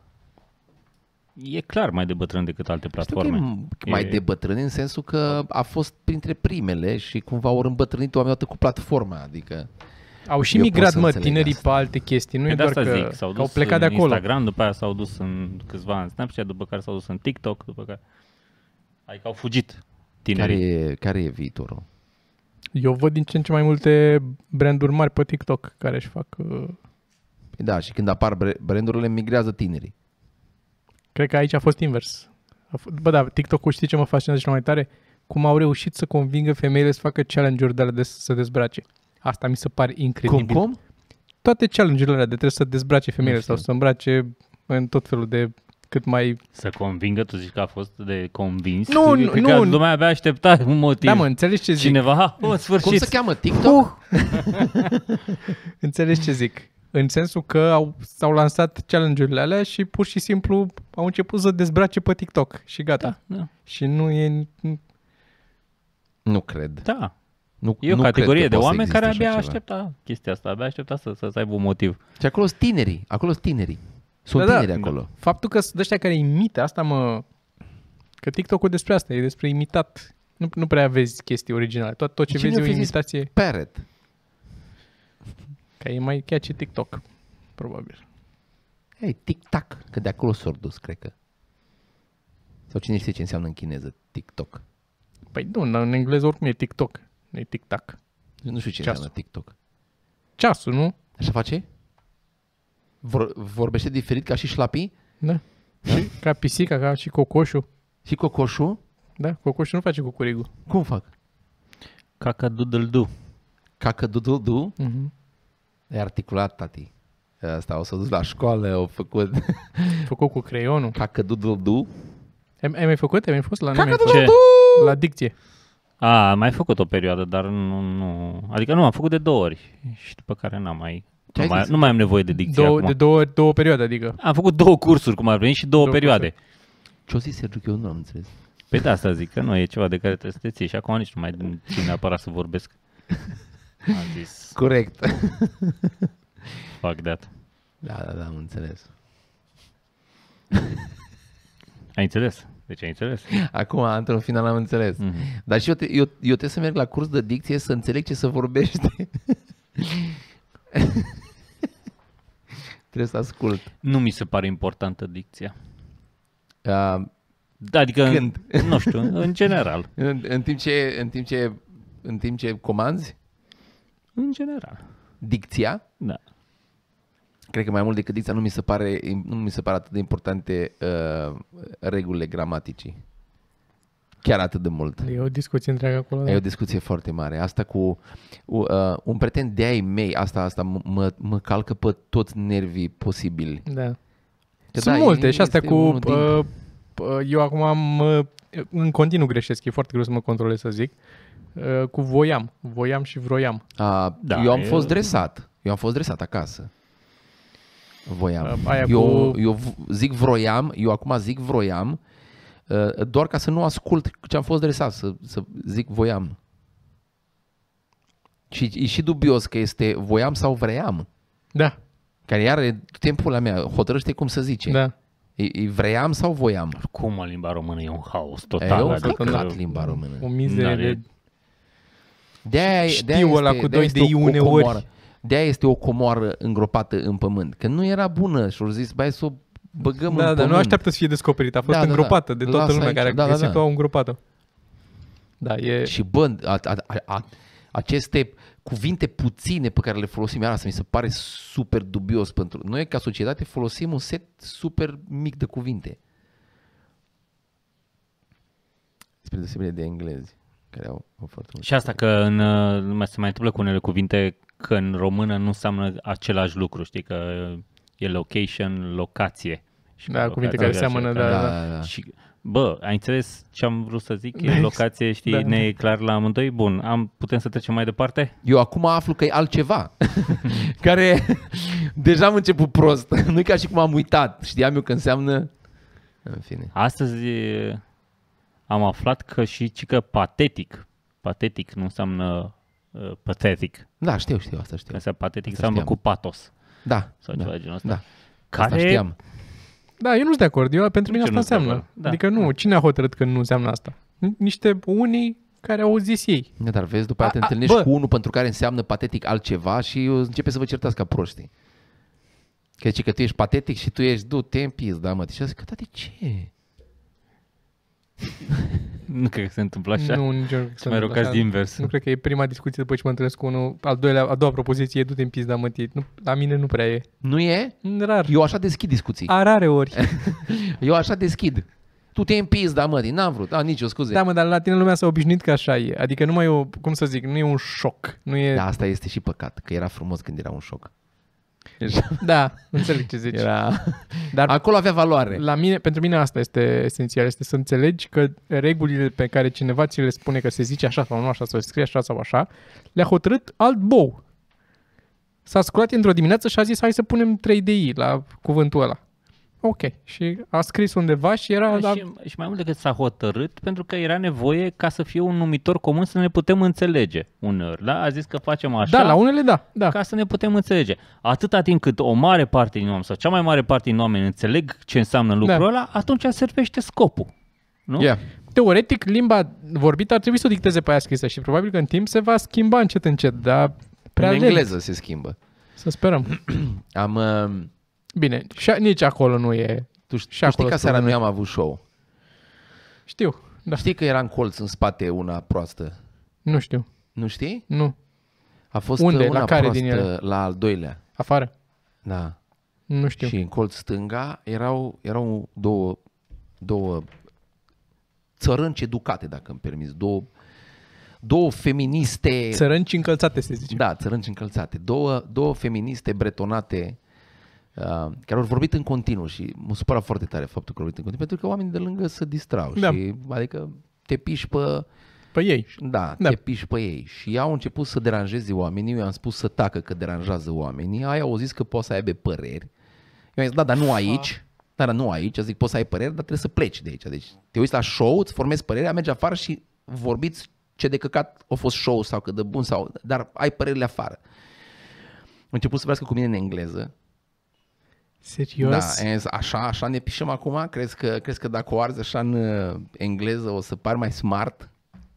E clar mai de bătrân decât alte Știu că e platforme. m- mai E- de bătrâni în sensul că a fost printre primele și cumva au îmbătrânit oamenii odată cu platforma, adică... Au și Eu pot migrat, să mă, înțeleg tinerii asta. pe alte chestii. Nu Păi e de doar asta că, zic, s-au că au dus plecat de în acolo. Instagram, după aia s-au dus în câțiva în Snapchat, după care s-au dus în TikTok, după care... Adică au fugit Care tinerii. e, care e viitorul? Eu văd din ce în ce mai multe branduri mari pe TikTok care își fac... Uh, Păi Da, și când apar bre- brandurile, migrează tinerii. Cred că aici a fost invers. A f- Bă, da, TikTok-ul știi ce mă fascinează cel mai tare? Cum au reușit să convingă femeile să facă challenge-uri de alea de să se dezbrace. Asta mi se pare incredibil. Cum, cum? Toate challenge-urile alea de trebuie să dezbrace femeile Nu știu. sau să îmbrace în tot felul de cât mai... Să convingă, tu zici că a fost de convins. Nu, Cred nu, că nu. lumea abia aștepta un motiv. Da, mă, înțelegi ce zic? Cineva, ha, în sfârșit. Cum se cheamă? TikTok? Înțelegi ce zic? În sensul că au, s-au lansat challenge-urile alea și pur și simplu au început să dezbrace pe TikTok și gata. Da, da. Și nu e... Nu cred. da. Nu, E o nu categorie cred de că poate oameni să care existe abia așa ceva. aștepta chestia asta, abia aștepta să, să, să aibă un motiv. Și acolo sunt tinerii, acolo sunt tinerii. Sunt Da, da. tineri acolo. Faptul că sunt ăștia care imită, asta mă... Că TikTok-ul despre asta, e despre imitat. Nu, nu prea vezi chestii originale. Tot, tot ce Cine vezi e a o fi zis? imitație. Parrot. Că e mai catchy TikTok, probabil. Ei, tic-tac, că de acolo s-au dus, cred că. Sau cine știe ce înseamnă în chineză TikTok? Păi nu, în engleză oricum e TikTok, nu e TikTok. Nu știu ce Ceasul. înseamnă TikTok. Ceasul, nu? Așa face? Vor, vorbește diferit ca și șlapii? Da. Și ca pisica, ca și cocoșul. Și cocoșul? Da, cocoșul nu face cucurigul. Cum fac? Caca doodle do. Cacă dudul du? Uh-huh. E articulat, tati. Asta au să dus la școală, au făcut Făcut cu creionul. cacă dudul du. Ai, ai mai făcut? Ai mai fost la Cacă noi? Ce? La dicție. A, am mai făcut o perioadă, dar nu, nu... Adică nu, am făcut de două ori și după care n-am mai... Ce Nu ai mai, zis? nu mai am nevoie de dicție Două, acum. de două, două perioade, adică. Am făcut două cursuri, cum ar veni, și două, Două perioade. Ce-o zis Sergiu, că eu nu am înțeles. Păi de asta zic, că nu e ceva de care trebuie să te ții și acum nici nu mai țin neapărat să vorbesc. Am zis, Corect. fuck that. Da, da, da, am înțeles. Ai înțeles? Deci ai înțeles? Acum, într-un final, am înțeles. Mhm. Dar și eu, te, eu, eu trebuie să merg la curs de dicție să înțeleg ce se vorbește. trebuie să ascult. Nu mi se pare importantă dicția. Uh, Da, adică, Când? nu știu, în general. în, în, timp ce, în, timp ce, în timp ce comanzi În general. dicția, Da. Cred că mai mult decât dicția nu mi se pare, nu mi se pare atât de importante uh, regulile gramaticii. Chiar atât de mult. E o discuție întreagă acolo. da. E o discuție foarte mare. Asta cu uh, un prieten de ai mei, asta, asta m- mă, mă calcă pe toți nervii posibili. Da. Că Sunt da, multe e- și astea este cu... unul din- Uh, uh, eu acum am... Uh, în continuu greșesc, e foarte greu să mă controlez să zic. Uh, cu voiam. Voiam și vroiam. A, Da, eu am e- fost dresat. Eu am fost dresat acasă. Voiam. Uh, aia eu, cu- eu v- zic vroiam, eu acum zic vroiam, uh, doar ca să nu ascult ce am fost dresat, să, să zic voiam. Și e și dubios că este voiam sau vream. Da, Care iar e timpul la mea, hotărăște cum să zice. da. E, e vream sau voiam? Cum în limba română e un haos E total. un adică- căcat limba română. O mizerie N-are- de... De-aia, Știu de-aia ăla este, cu de-aia doi este de o- i o uneori. comoară. De-aia este o comoară îngropată în pământ. Că nu era bună și au zis, bai să o băgăm Da, în dar pământ. nu așteaptă să fie descoperită. A fost Da, da, da. îngropată de toată Lasă lumea aici. care Da, a da, găsit-o, da. au îngropat-o. Da, e... Și bă, a, a, a, a, aceste cuvinte puține pe care le folosim, iar asta mi se pare super dubios pentru noi ca societate folosim un set super mic de cuvinte. Spre deosebire de englezi, care au, au foarte mult. Și asta că în, uh, mai se mai întâmplă cu unele cuvinte că în română nu înseamnă același lucru, știi, că e location, locație. Și Da, că cuvinte locație care așa, seamănă, care- da, da, da, da. Și, bă, ai înțeles ce am vrut să zic? Da, E locație, știi, da. ne e clar la amândoi? Bun, am, putem să trecem mai departe? Eu acum aflu că e altceva, care deja am început prost. nu e ca și cum am uitat. Știam eu că înseamnă... În fine. Astăzi e, am aflat că și cică patetic. Patetic nu înseamnă uh, pathetic. Da, știu, știu, asta Că știu. înseamnă patetic, Asta înseamnă știam. cu patos Da, sau da, ceva de genul ăsta. da. Asta Care știam. Da, eu nu sunt de acord. Eu, pentru mine ce asta nu sunt de înseamnă. acord? Da. Adică nu, cine a hotărât că nu înseamnă asta? Niște unii care au zis ei. Da, dar vezi, după aia te A, a, întâlnești bă. cu unul pentru care înseamnă patetic altceva și începe să vă certați ca proști. Că zice că tu ești patetic și tu ești, du-te în pis, da, mă. Și eu zic, că, da, de ce? Nu cred că se întâmplă așa. Nu, nici eu. Să mai rogați de invers. Nu cred că e prima discuție după ce mă întâlnesc cu unul. Al doilea, a doua propoziție e du-te în pizda mătit. Nu, la mine nu prea e. Nu e? Rar. Eu așa deschid discuții. A rare ori. Eu așa deschid. Tu te împins, da, mă, n-am vrut. A, nici o scuze. da, mă, dar la tine lumea s-a obișnuit că așa e. Adică nu mai e o, cum să zic, nu e un șoc. Nu e... Da, asta este și păcat, că era frumos când era un șoc. Da, înțeleg ce zici. Era... Dar Acolo avea valoare. la mine, pentru mine asta este esențial, este să înțelegi că regulile pe care cineva ți le spune că se zice așa sau nu așa, sau se scrie așa sau așa, le-a hotărât alt bou. S-a sculat într-o dimineață și a zis hai să punem 3 DI la cuvântul ăla. Ok. Și a scris undeva și era... Da, și, și mai mult decât s-a hotărât, pentru că era nevoie ca să fie un numitor comun să ne putem înțelege uneori. Da? A zis că facem așa da, la unele da. da. ca să ne putem înțelege. Atâta timp cât o mare parte din oameni sau cea mai mare parte din oameni înțeleg ce înseamnă lucrul Da. ăla, atunci servește scopul. Nu? Yeah. Teoretic, limba vorbită ar trebui să o dicteze pe aia scrisă și probabil că în timp se va schimba încet încet, dar prea în lent. engleză se schimbă. Să sperăm. Am... Uh, Bine, și nici acolo nu e. tu, Și tu știi acolo că seara sunt noi am avut show. Știu, da. Știi că era în colț în spate una proastă. Nu știu. Nu știi? Nu. A fost Unde? una La care proastă din ele? la al doilea. Afară? Da. Nu știu. Și în colț stânga erau, erau două, două țărânci educate, dacă îmi permis, două, două feministe... Țărânci încălțate, se zice. Da, țărânci încălțate. Două, două feministe bretonate uh, care au vorbit în continuu și mă supăra foarte tare faptul că au vorbit în continuu, pentru că oamenii de lângă se distrau. Da. Și, adică te piși pe... Pe ei. Da, Da. da, te piși pe ei. Și au început să deranjeze oamenii. Eu i-am spus să tacă că deranjează oamenii. Aia au zis că poți să aibă păreri. Eu am zis, da, dar nu aici. Da, dar nu aici. Zic, poți să ai păreri, dar trebuie să pleci de aici. Deci te uiți la show, îți formezi părerea, mergi afară și vorbiți ce de căcat a fost show sau cât de bun sau... Dar ai părerile afară. Am început să vorbească cu mine în engleză. Serios? Da, am zis, așa, așa ne pișăm acum? Crezi că, crezi că dacă o arzi așa în uh, engleză o să pari mai smart?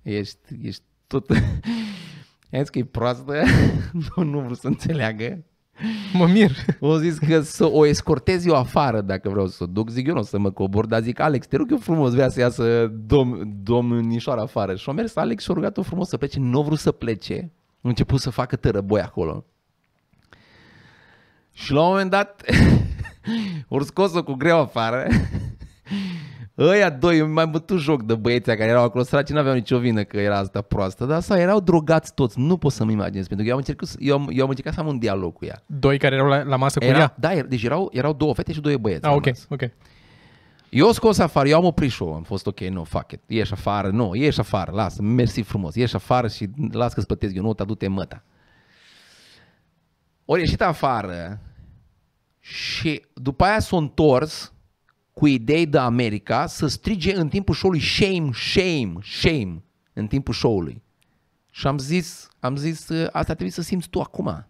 Ești, ești tot... Ai zis că e proastă, nu, nu vreau să înțeleagă. Mă mir. O zis că să o escortez eu afară dacă vreau să o duc. Zic eu nu o să mă cobor, dar zic Alex, te rog eu frumos, vrea să iasă dom, domnișoara afară. Și a mers Alex și a rugat-o frumos să plece, nu a vrut să plece. A început să facă tărăboi acolo. Și la un moment dat ori scos-o cu greu afară. Ăia doi, eu mai bătut joc de băieții care erau acolo, săraci n-aveau nicio vină că era asta proastă, dar sau erau drogați toți, nu pot să-mi imaginez, pentru că eu am încercat, să- eu am, eu am încercat să am un dialog cu ea. Doi care erau la, la masă cu Era, ea? da, era, deci erau, erau două fete și doi băieți. Ah, la ok, masă. ok. Eu o scos afară, eu am oprit show, am fost ok, nu, fuck it, ieși afară, nu, ieși afară, lasă, mersi frumos, ieși afară și las că-ți plătesc eu, nu, te du-te măta. Ori ieșit afară și după aia s-a întors cu idei de America să strige în timpul show-ului shame, shame, shame în timpul show-ului. Și am zis, am zis, "Ă, asta trebuie să simți tu acum.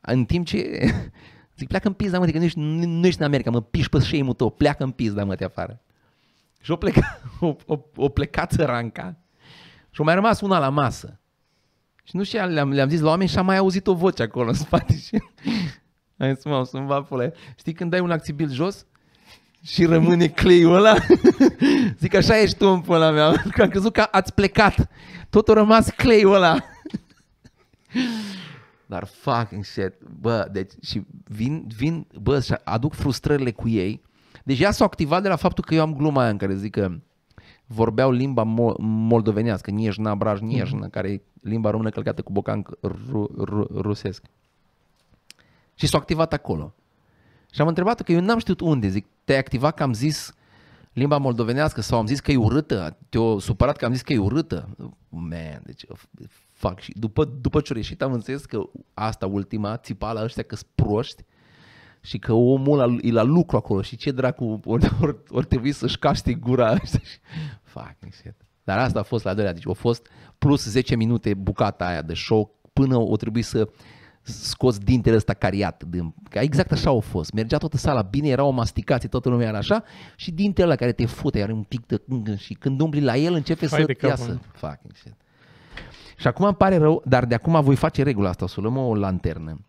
În timp ce zic, pleacă în pizda, mă, că nu ești, nu, nu ești în America, mă, piși pe shame-ul tău, pleacă în pizda, mă, te afară. Și o plecat, o, o, o plecat țăranca și a mai rămas una la masă. Și nu știu, le-am, le-am zis la oameni și am mai auzit o voce acolo în spate și am zis, mă, să-mi va pula. Știi când dai un acțibil jos și rămâne cleiul ăla? Zic, așa ești tu în pula mea, că am crezut că ați plecat. Tot a rămas cleiul ăla. Dar fucking shit, bă, deci și vin, vin, bă, și aduc frustrările cu ei. Deci ea s-a activat de la faptul că eu am gluma aia în care zic că vorbeau limba mo- moldovenească, Niejna, Braj, Niejna, care e limba română călcată cu bocanc ru- ru- rusesc. Și s-a activat acolo. Și am întrebat că eu n-am știut unde, zic, te-ai activat că am zis limba moldovenească sau am zis că e urâtă, te-o supărat că am zis că e urâtă. Man, deci fac și după, după ce a ieșit am înțeles că asta ultima, țipa la ăștia că sunt proști și că omul ăla e la lucru acolo și ce dracu ori, ori, ori trebui să-și caște gura ăștia și fucking shit. Dar asta a fost la doilea, deci a fost plus 10 minute bucata aia de show până o trebuie să scoți dintele ăsta cariat. Din, că exact așa a fost. Mergea toată sala bine, era o masticație, toată lumea era așa și dintele ăla care te fute, are un pic de și când umbli la el începe Fai să de capul iasă. meu. Fucking shit. Și acum îmi pare rău, dar de acum voi face regula asta, o să luăm o lanternă.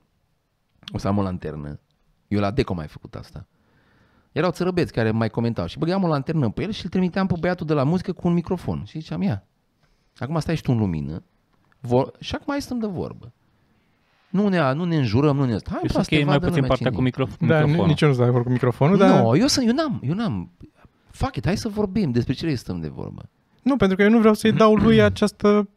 O să am o lanternă. Eu la Deco mai făcut asta. Erau țărăbeți care mai comentau și băgam o lanternă pe el și îl trimiteam pe băiatul de la muzică cu un microfon. Și ziceam, ia, acum stai și tu în lumină vor... și acum hai stăm de vorbă. Nu ne, nu ne înjurăm, nu ne... Hai, Eu frate, sunt că e să mai vadă puțin lumea partea cu cine e. microf- Da, microfonul. nici eu nu sunt de acord cu microfonul, dar... Nu, eu, sunt, eu n-am, eu n-am. Fuck it, hai să vorbim despre ce stăm de vorbă. Nu, pentru că eu nu vreau să-i dau lui această,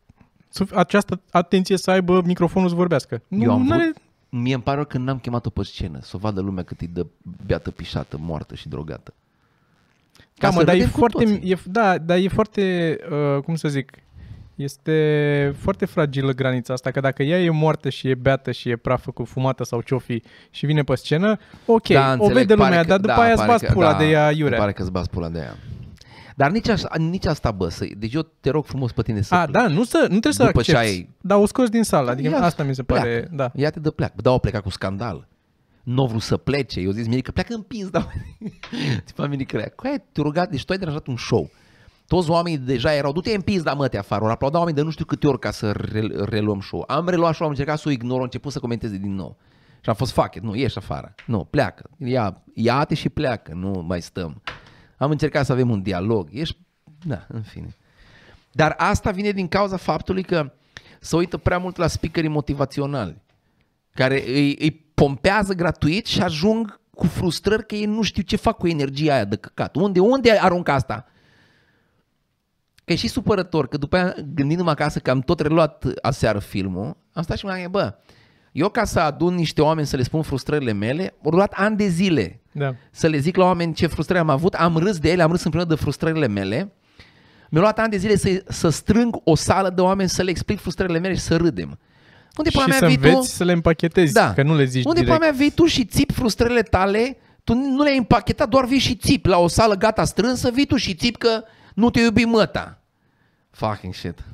suf- această atenție să aibă microfonul să vorbească. Nu, Eu am n-are- vrut, mie îmi pare rău că n-am chemat-o pe scenă, să o vadă lumea cât e de beată pișată, moartă și drogată. Da, Ca mă, să dar e vedem cu foarte, toții. e, da, dar e foarte, uh, cum să zic, este foarte fragilă granița asta, că dacă ea e moartă și e beată și e prafă cu fumată sau ce fi și vine pe scenă, ok, Da, o înțeleg, vede pare lumea, că- dar după da, aia îți pare bați că- pula da, de ea îmi iurea. Pare că îți bați pula de ea. Dar nici, așa, nici asta, bă, să, deci eu te rog frumos pe tine să A, da, nu, să, nu trebuie să După ce accepti, ai- dar o scoți din sală, adică Ia, asta mi se pare, pleacă. da. Ia-te de pleacă. Da, o pleca cu scandal. Nu a vrut să plece. Eu zis Mirica, pleacă în pins, da. Tipa Mirica, cu aia te rugat, deci tu ai deranjat un show. Toți oamenii deja erau, du-te în pins, da mă, te afară. Au aplaudat oamenii de nu știu câte ori ca să re- reluăm show. Am reluat show, am încercat să o ignor, am început să comenteze din nou. Și am fost, fuck it, nu, ieși afară. Nu, pleacă. Ia, ia-te și pleacă, nu mai stăm. Am încercat să avem un dialog. Ești, da, în fine. Dar asta vine din cauza faptului că se uită prea mult la speakerii motivaționali, care îi, îi pompează gratuit și ajung cu frustrări că ei nu știu ce fac cu energia aia de căcat. Unde, unde arunc asta? Că e și supărător, că după aia, gândindu-mă acasă că am tot reluat aseară filmul, am stat și m-am gândit, bă, eu ca să adun niște oameni să le spun frustrările mele, au luat ani de zile da. să le zic la oameni ce frustrări am avut, am râs de ele, am râs împreună de frustrările mele. Mi-a luat ani de zile să, să strâng o sală de oameni să le explic frustrările mele și să râdem. Unde Și pula mea să vii înveți tu? să le împachetezi, Da. că nu le zici Unde direct. pula mea vii tu și țipi frustrările tale? Tu nu le-ai împachetat, doar vii și țipi la o sală gata strânsă, vii tu și țipi că nu te iubi măta. Fucking shit.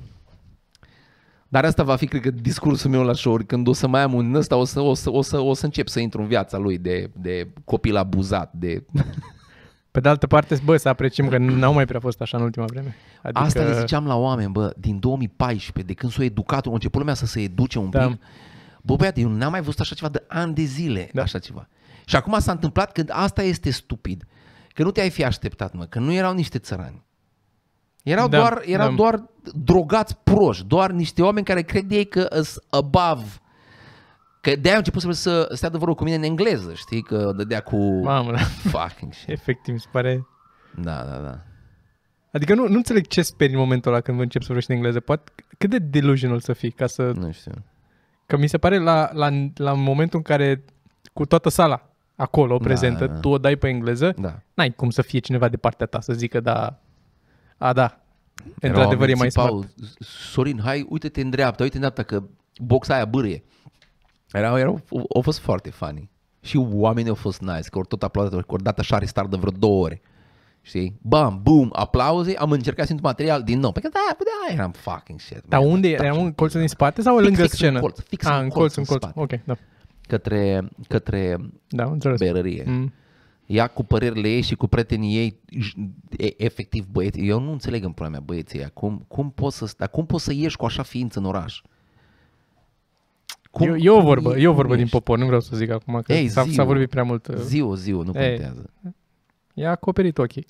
Dar asta va fi, cred că, discursul meu la show când o să mai am un ăsta, o să, o să, o să, o să încep să intru în viața lui de, de copil abuzat, de... Pe de altă parte, bă, să apreciem că n-au mai prea fost așa în ultima vreme. Adică, Asta le ziceam la oameni, bă, din 2014, de când s-a educat, a început lumea să se educe un Da. pic. Bă, băiat, eu n-am mai văzut așa ceva de ani de zile, Da. așa ceva. Și acum s-a întâmplat că asta este stupid. Că nu te-ai fi așteptat, mă, că nu erau niște țărani. Erau, Da, doar, erau da. doar drogați proști, doar niște oameni care cred ei că sunt above Că de-aia a început să, să stea de vorbă cu mine în engleză, știi? Că dădea cu Mamă, da. fucking shit. efectiv, mi se pare... Da, da, da. Adică nu, nu înțeleg ce speri în momentul ăla când încep să vorbești în engleză. Poate, cât de delusional să fii ca să... Nu știu. Că mi se pare la, la, la momentul în care cu toată sala acolo prezentă, da, da. tu o dai pe engleză, Da. n-ai cum să fie cineva de partea ta să zică da, a da, Erau într-adevăr e oameni mai țipau, smart. Sorin, hai, uite-te în dreapta, uite în dreapta că boxa aia bârâie. Erau, erau, au fost foarte funny. Și oamenii au fost nice, că ori tot aplaudat, ori ori dat așa restart de vreo două ore. Știi? Bam, boom, aplauze, am încercat să intru material din nou. Pentru că da, da, eram fucking shit. Dar man. unde era? un colț din spate sau Fix, lângă fix în scenă? colț, fix ah, în în colț, colț, în în colț. spate. Ok, da. Către, către Da, am înțeles. berărie. Mm. Ea cu părerile ei și cu prietenii ei, j- e, efectiv băieți, eu nu înțeleg în pula mea băieții ăia, cum, cum, poți să, dar cum poți să ieși cu așa ființă în oraș? e, e o vorbă, e- e o cum vorbă din ești? popor, nu vreau să zic acum că Ei, s-a, ziu. s-a vorbit prea mult. uh, Ziua, ziua, nu Ei. contează. I-a acoperit ochii.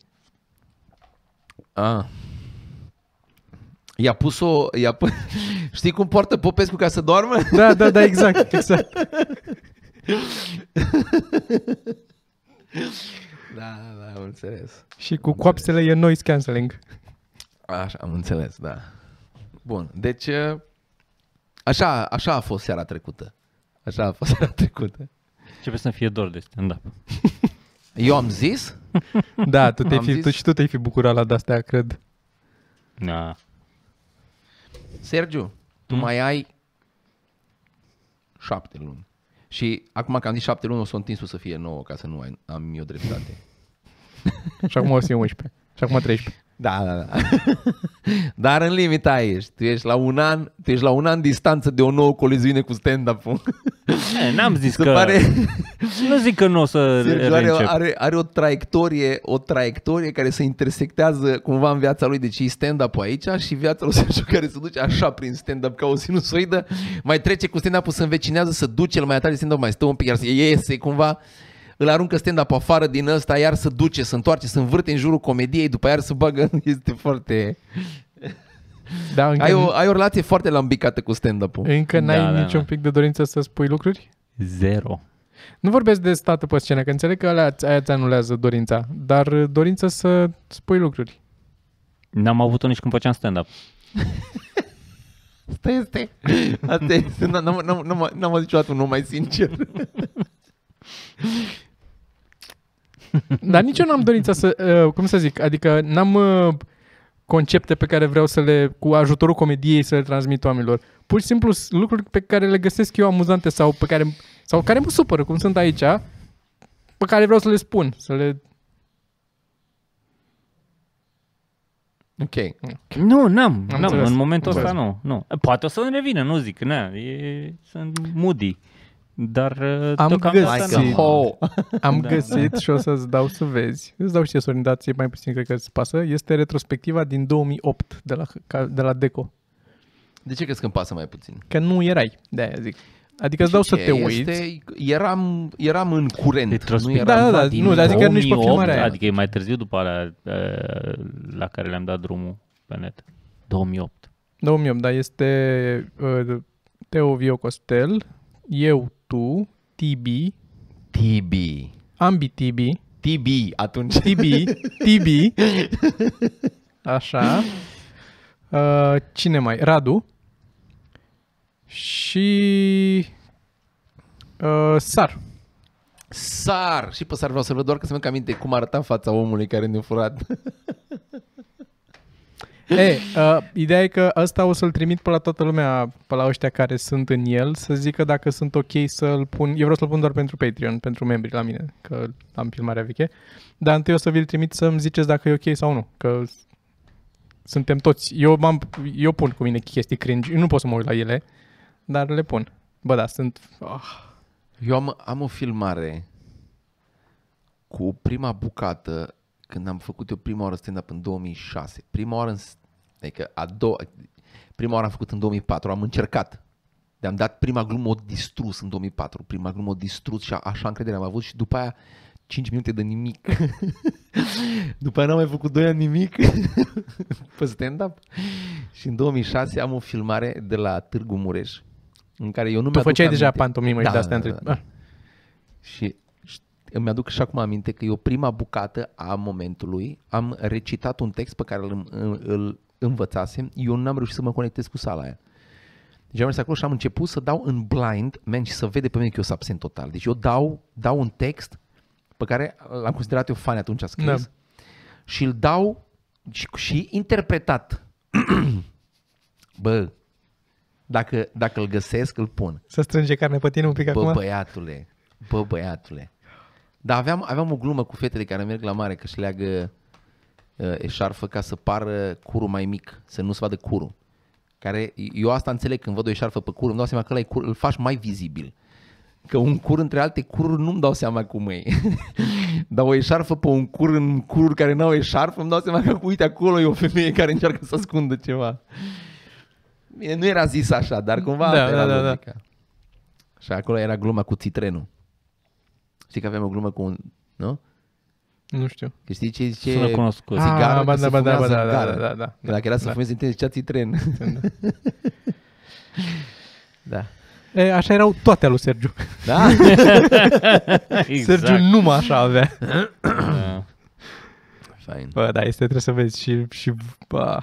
Ah. I-a pus-o, i-a pu- știi cum poartă Popescu ca să doarmă? Da, da, da, exact, exact. Da, da, am înțeles. Și cu coapsele e noise cancelling. Așa, am înțeles, da. Bun, deci uh, așa, așa a fost seara trecută. Așa a fost seara trecută. Începe să fie dor de stand-up. Eu am zis? Da, tu, te-ai Am fi, zis- tu și tu te-ai fi bucurat la de-astea, cred. Da. Sergiu, tu Mm. mai ai șapte luni. Și acum că am zis șapte luni, o să o întins tu să fie nouă, ca să nu ai, am eu dreptate. Și acum o să fie 11. Și acum 13. Da, da, da. Dar în limita ești. Tu ești la un an, tu ești la un an distanță de o nouă coleziune cu stand-up-ul. E, n-am zis Se că... pare, Nu zic că nu o să Sergiu are, reîncep. are, are o traiectorie, o traiectorie care se intersectează cumva în viața lui. Deci e stand-up aici și viața lui Sergiu care se duce așa prin stand-up ca o sinusoidă, mai trece cu stand-up-ul, se învecinează, să duce el mai tare de stand-up, mai stă un pic, iar se iese cumva îl aruncă stand-up afară din ăsta, iar să duce, să întoarce, să învârte în jurul comediei, după aia să bagă, este foarte... Da, încă, Ai o, ai o relație foarte lambicată cu stand-up-ul. încă n-ai Da, da, niciun da. pic de dorință să spui lucruri? Zero. Nu vorbesc de stată pe scenă, că înțeleg că alea, aia ți anulează dorința, dar dorința să spui lucruri. N-am avut-o nici când făceam stand-up. Asta este. Asta este. N-am, n-am, n-am, n-am, n-am auzit niciodată un om mai sincer. Dar nici eu n-am dorința să, uh, cum să zic, adică n-am uh, concepte pe care vreau să le, cu ajutorul comediei să le transmit oamenilor. Pur și simplu sunt lucruri pe care le găsesc eu amuzante sau pe care, sau care mă supără, cum sunt aici, pe care vreau să le spun, să le... Ok. Nu, n-am. Am n-am. înțeles. În momentul Am ăsta nu, nu. Poate o să îmi revină, nu zic. Na, e, sunt moody. Dar uh, Am deocamdată găsit. nu. ho. Am Da, găsit și o să-ți dau să vezi. Îți dau și ție, Sorin, dar ție mai puțin cred că îți pasă. Este retrospectiva din 2008 de la, ca- de la Deco. De ce crezi că îmi pasă mai puțin? Că nu erai, de-aia zic. Adică îți dau să Ce te uiți. Este, eram, eram în curent. Nu Retrospectiv. eram Da, da, da, din nu, dar zic că nu-i pe 2008, filmarea aia. Adică e mai târziu după alea uh, la care le-am dat drumul pe net. 2008. 2008, dar este uh, Teo Vio Costel, eu, tu, TB, TB. ambii TB, TB atunci. TB, TB, așa, uh, cine mai? Radu și uh, Sar. Sar. Și pe Sar vreau să-l văd doar că să-mi aminte cum arăta fața omului care ne-a furat. E, uh, ideea e că ăsta o să-l trimit pe la toată lumea, pe la ăștia care sunt în el, să zică dacă sunt ok să-l pun. Eu vreau să-l pun doar pentru Patreon, pentru membri la mine, că am filmarea veche. Dar întâi o să vi-l trimit să-mi ziceți dacă e ok sau nu, că suntem toți. Eu, m-am, eu pun cu mine chestii cringe, eu nu pot să mă uit la ele, dar le pun. Bă, da, sunt... Oh, Eu am, am o filmare cu prima bucată când am făcut eu prima oară stand-up în 2006. Prima oară, în, adică a doua, prima oară am făcut în 2004, am încercat. De-am dat prima glumă o distrus în 2004, prima glumă o distrus și a- așa încredere am avut și după aia 5 minute de nimic. după aia n-am mai făcut 2 ani nimic pe stand-up. Și în 2006 am o filmare de la Târgu Mureș în care eu nu Tu mi-aduc făceai deja aminte. pantomimă și Da, de astea da, între... da, da. Ah, Și și îmi aduc și acum aminte că eu prima bucată a momentului am recitat un text pe care îl, îl, îl învățasem, eu n-am reușit să mă conectez cu sala aia. Deci am mers acolo și am început să dau în blind, man, și să vede pe mine că eu sunt absent total. Deci eu dau, dau un text pe care l-am considerat eu fan atunci a scris Da. și îl dau și, și interpretat. Bă, dacă, dacă îl găsesc, îl pun. Să strânge carne pe tine un pic Bă, acum? băiatule, bă, băiatule. Dar aveam, aveam o glumă cu fetele care merg la mare, că își leagă uh, eșarfă ca să pară curul mai mic, să nu se vadă curul. Care, eu asta înțeleg când văd o eșarfă pe cur, îmi dau seama că ăla e cur, îl faci mai vizibil. Că un cur între alte cururi nu-mi dau seama cum e. Dar o eșarfă pe un cur în cururi care n-au eșarfă, îmi dau seama că uite acolo e o femeie care încearcă să ascundă ceva. Bine, nu era zis așa, dar cumva Da, asta era da, da, da. logica. Și acolo era gluma cu țitrenul. Știi că aveam o glumă cu un... Nu? Nu știu. Că știi ce zice? Sună cunoscut. Țigară, Ah, ba că da, se ba da, ba fumează da, în da, gară. da, da, da. Că dacă era să Da. fumezi, întâi zicea țitren. da. E, așa erau toate ale lui Sergiu. Da? exact. Sergiu numai așa avea. Da. Fain. Bă, da, este, trebuie să vezi și, și bă.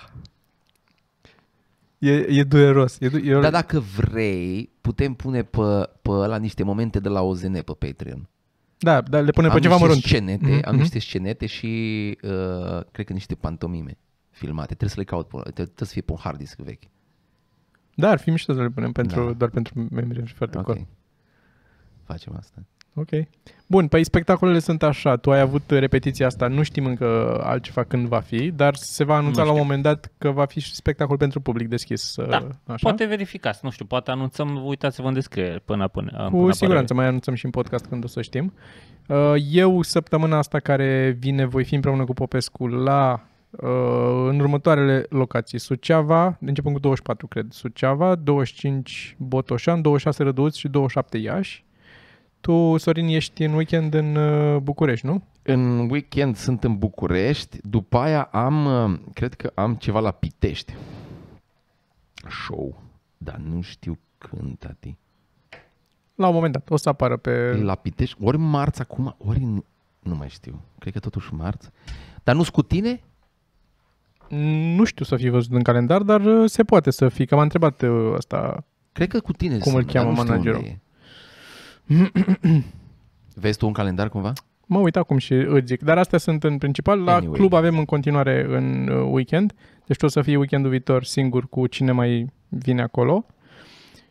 E, e dureros. E, du- e, Dar dacă vrei, putem pune pe, pe la niște momente de la OZN pe Patreon. Da, da, le punem am pe ceva niște mărunt. scenete, Mhm, am mhm. niște scenete și uh, cred că niște pantomime filmate. Trebuie să le caut, pe, trebuie să fie pe un hard disk vechi. Da, ar fi mișto să le punem pentru, Da. doar pentru membrii și foarte Ok. cool. Facem asta. Ok. Bun, păi spectacolele sunt așa. Tu ai avut repetiția asta, nu știm încă altceva când va fi, dar se va anunța Nu la un știu. moment dat că va fi și spectacol pentru public deschis. Da, așa? Poate verificați, nu știu, poate anunțăm, uitați-vă în descriere până până. până Cu apare. siguranță mai anunțăm și în podcast când o să știm. Uh, Eu, săptămâna asta care vine, voi fi împreună cu Popescu la uh, în următoarele locații. Suceava, începem cu 24, cred. Suceava, 25 Botoșan, 26 Răduț și 27 Iași. Tu, Sorin, ești în weekend în uh, București, nu? În weekend sunt în București, după aia am, uh, cred că am ceva la Pitești. Show, dar nu știu când, tati. La un moment dat. O să apară pe... La Pitești, ori marți acum, ori nu, nu mai știu. Cred că totuși marți. Dar nu cu tine? Nu știu să fi văzut în calendar, dar uh, se poate să fie. Că m-a întrebat uh, asta. Cred că cu tine Cum îl sunt, dar cheamă nu știu managerul? Unde e. Vezi tu un calendar cumva? Mă uit acum și îți zic. Dar astea sunt în principal. La Anyway. club avem în continuare în uh, weekend. Deci tu o să fii weekendul viitor singur cu cine mai vine acolo.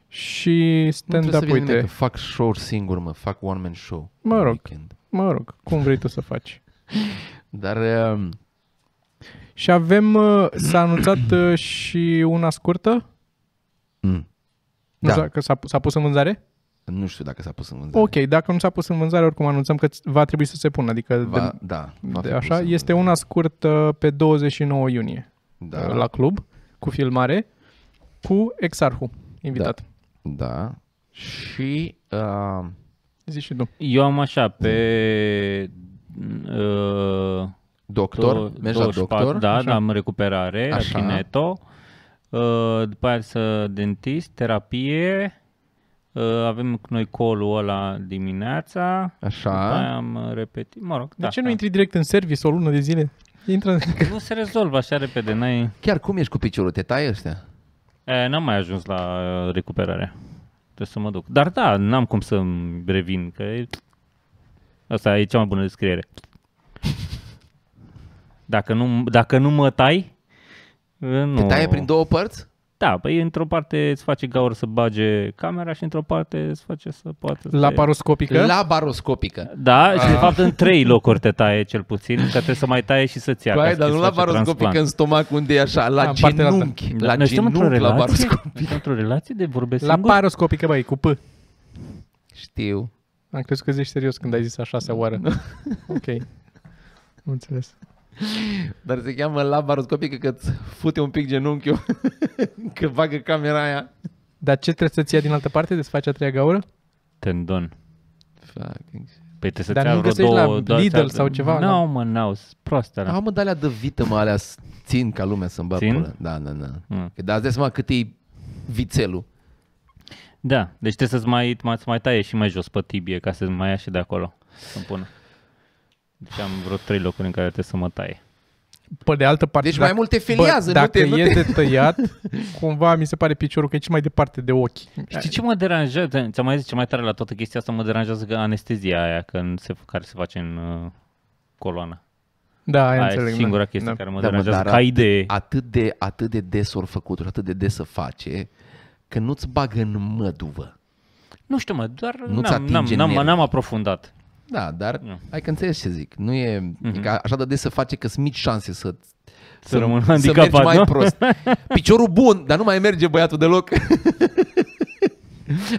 Și Nu stand-up, trebuie să vii uite. nimeni, că fac show singur, mă, fac one man show. Mă în rog. Weekend. Mă rog, cum vrei tu să faci. Dar uh, Și avem, uh, s-a anunțat uh, și una scurtă. mm, Nu Da. s-a, că s-a, s-a pus în vânzare? Nu știu dacă s-a pus în vânzare. Ok, dacă nu s-a pus în vânzare, oricum anunțăm că ți- va trebui să se pună. Adică Va, de, da, va de fi așa, pus în este vânzare. una scurtă pe 29 iunie da, la club, cu filmare, cu Exarhu, invitat. Da. Și uh, Zici și tu. Eu am așa, pe... Uh, doctor, două- mergi la 24, doctor? Da, Așa. da, am recuperare, Așa. la kineto. Uh, după aia să dentist, terapie. Uh, avem noi colul ăla dimineața. După Așa. aia am repetit. Mă rog, De da, ce nu da. intri direct în service o lună de zile? Intră... Nu se rezolvă așa repede, n-ai... Chiar cum ești cu piciorul? Te tai ăștia? E, n-am mai ajuns la uh, recuperare. Trebuie să mă duc. Dar da, n-am cum să-mi revin, că e... Asta e cea mai bună descriere. Dacă nu, dacă nu mă tai, uh, nu... Te taie prin două părți? Da, păi într-o parte îți face gaură să bage camera și într-o parte îți face să poată să... Laparoscopică? Laparoscopică. Da, și de fapt în trei locuri te taie cel puțin, că trebuie să mai taie și să-ți ia. ca Păi, să dar ți nu se face laparoscopică transplant. în stomac unde e așa, la Da, în partea altă. genunchi. Da, La noi suntem într-o genunchi relație? laparoscopică. Suntem într-o relație de vorbesc singur? Laparoscopică, băi, cu P. Știu. Am crezut că zici serios când ai zis a șasea oară. ok. Am înțeles. Dar se cheamă laparoscopică că îți fute un pic genunchiul că bagă camera aia. Dar ce trebuie să-ți ia din altă parte de să faci a treia gaură? Tendon. Fucking shit. Păi trebuie să Dar ți ia nu vreo găsești la două, două Lidl ți-ar- sau ceva, Nu, la- mă, n-au, sunt proastă Ah, mă, de alea de vită, mă, alea s- țin ca lumea să-mi bag Țin? pula. Da, da, da. Mm. Că dați de seama cât e vițelul. Da, deci trebuie să-ți mai, mai, să mai taie și mai jos pe tibie ca să mai ia și de acolo să pună. Deci am vreo trei locuri în care trebuie să mă taie. Pe de altă parte, Deci mai mult te feliază, nu dacă te- nu e te- de tăiat, cumva mi se pare piciorul că e cel mai departe de ochi. Știi ce mă deranjează? Ți-am mai zis ce mai tare la toată chestia asta mă deranjează că anestezia aia când se, care se face în uh, coloană. Da, aia Aia înțeleg. e singura da. chestie da. care mă Da, mă, deranjează dar ca idee. Atât de, atât de des ori făcut, atât de des să face, că nu-ți bagă în măduvă. Nu știu mă, doar Nu-ți n-am, n-am, atinge n-am, nervii. n-am aprofundat. Da, dar Nu. hai că înțelegi ce zic. Nu e, Mhm. e ca așa de des să face că sunt mici șanse să Să rămân să handicapat, mergi mai nu? prost. Piciorul bun, dar nu mai merge băiatul deloc.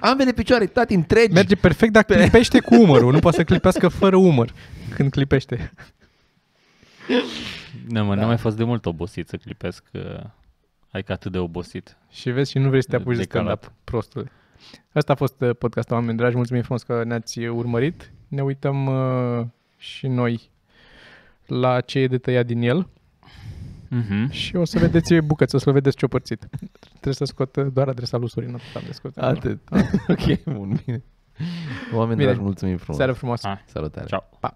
Ambele picioare, tati, întregi. Merge perfect, dar clipește cu umărul. Nu poate să clipească fără umăr când clipește. Nu, mă, Da. n-am mai fost de mult obosit să clipesc. Uh, hai că atât de obosit. Și vezi și nu vrei să te apuci de Decalat. stand-up, prostule. Asta a fost uh, podcastul, oameni dragi. Mulțumim frumos că ne-ați urmărit. Ne uităm uh, și noi la ce e de tăiat din el Mm-hmm. și o să vedeți bucăți, o să-l vedeți ciopărțit. Trebuie să scot uh, doar adresa lui Sorin, atât am de scos. de acolo. Atât. ok, bun, bine. Oameni Bine. dragi, mulțumim frumos. Seară frumoasă! Ah. Salutare. Ciao. Pa!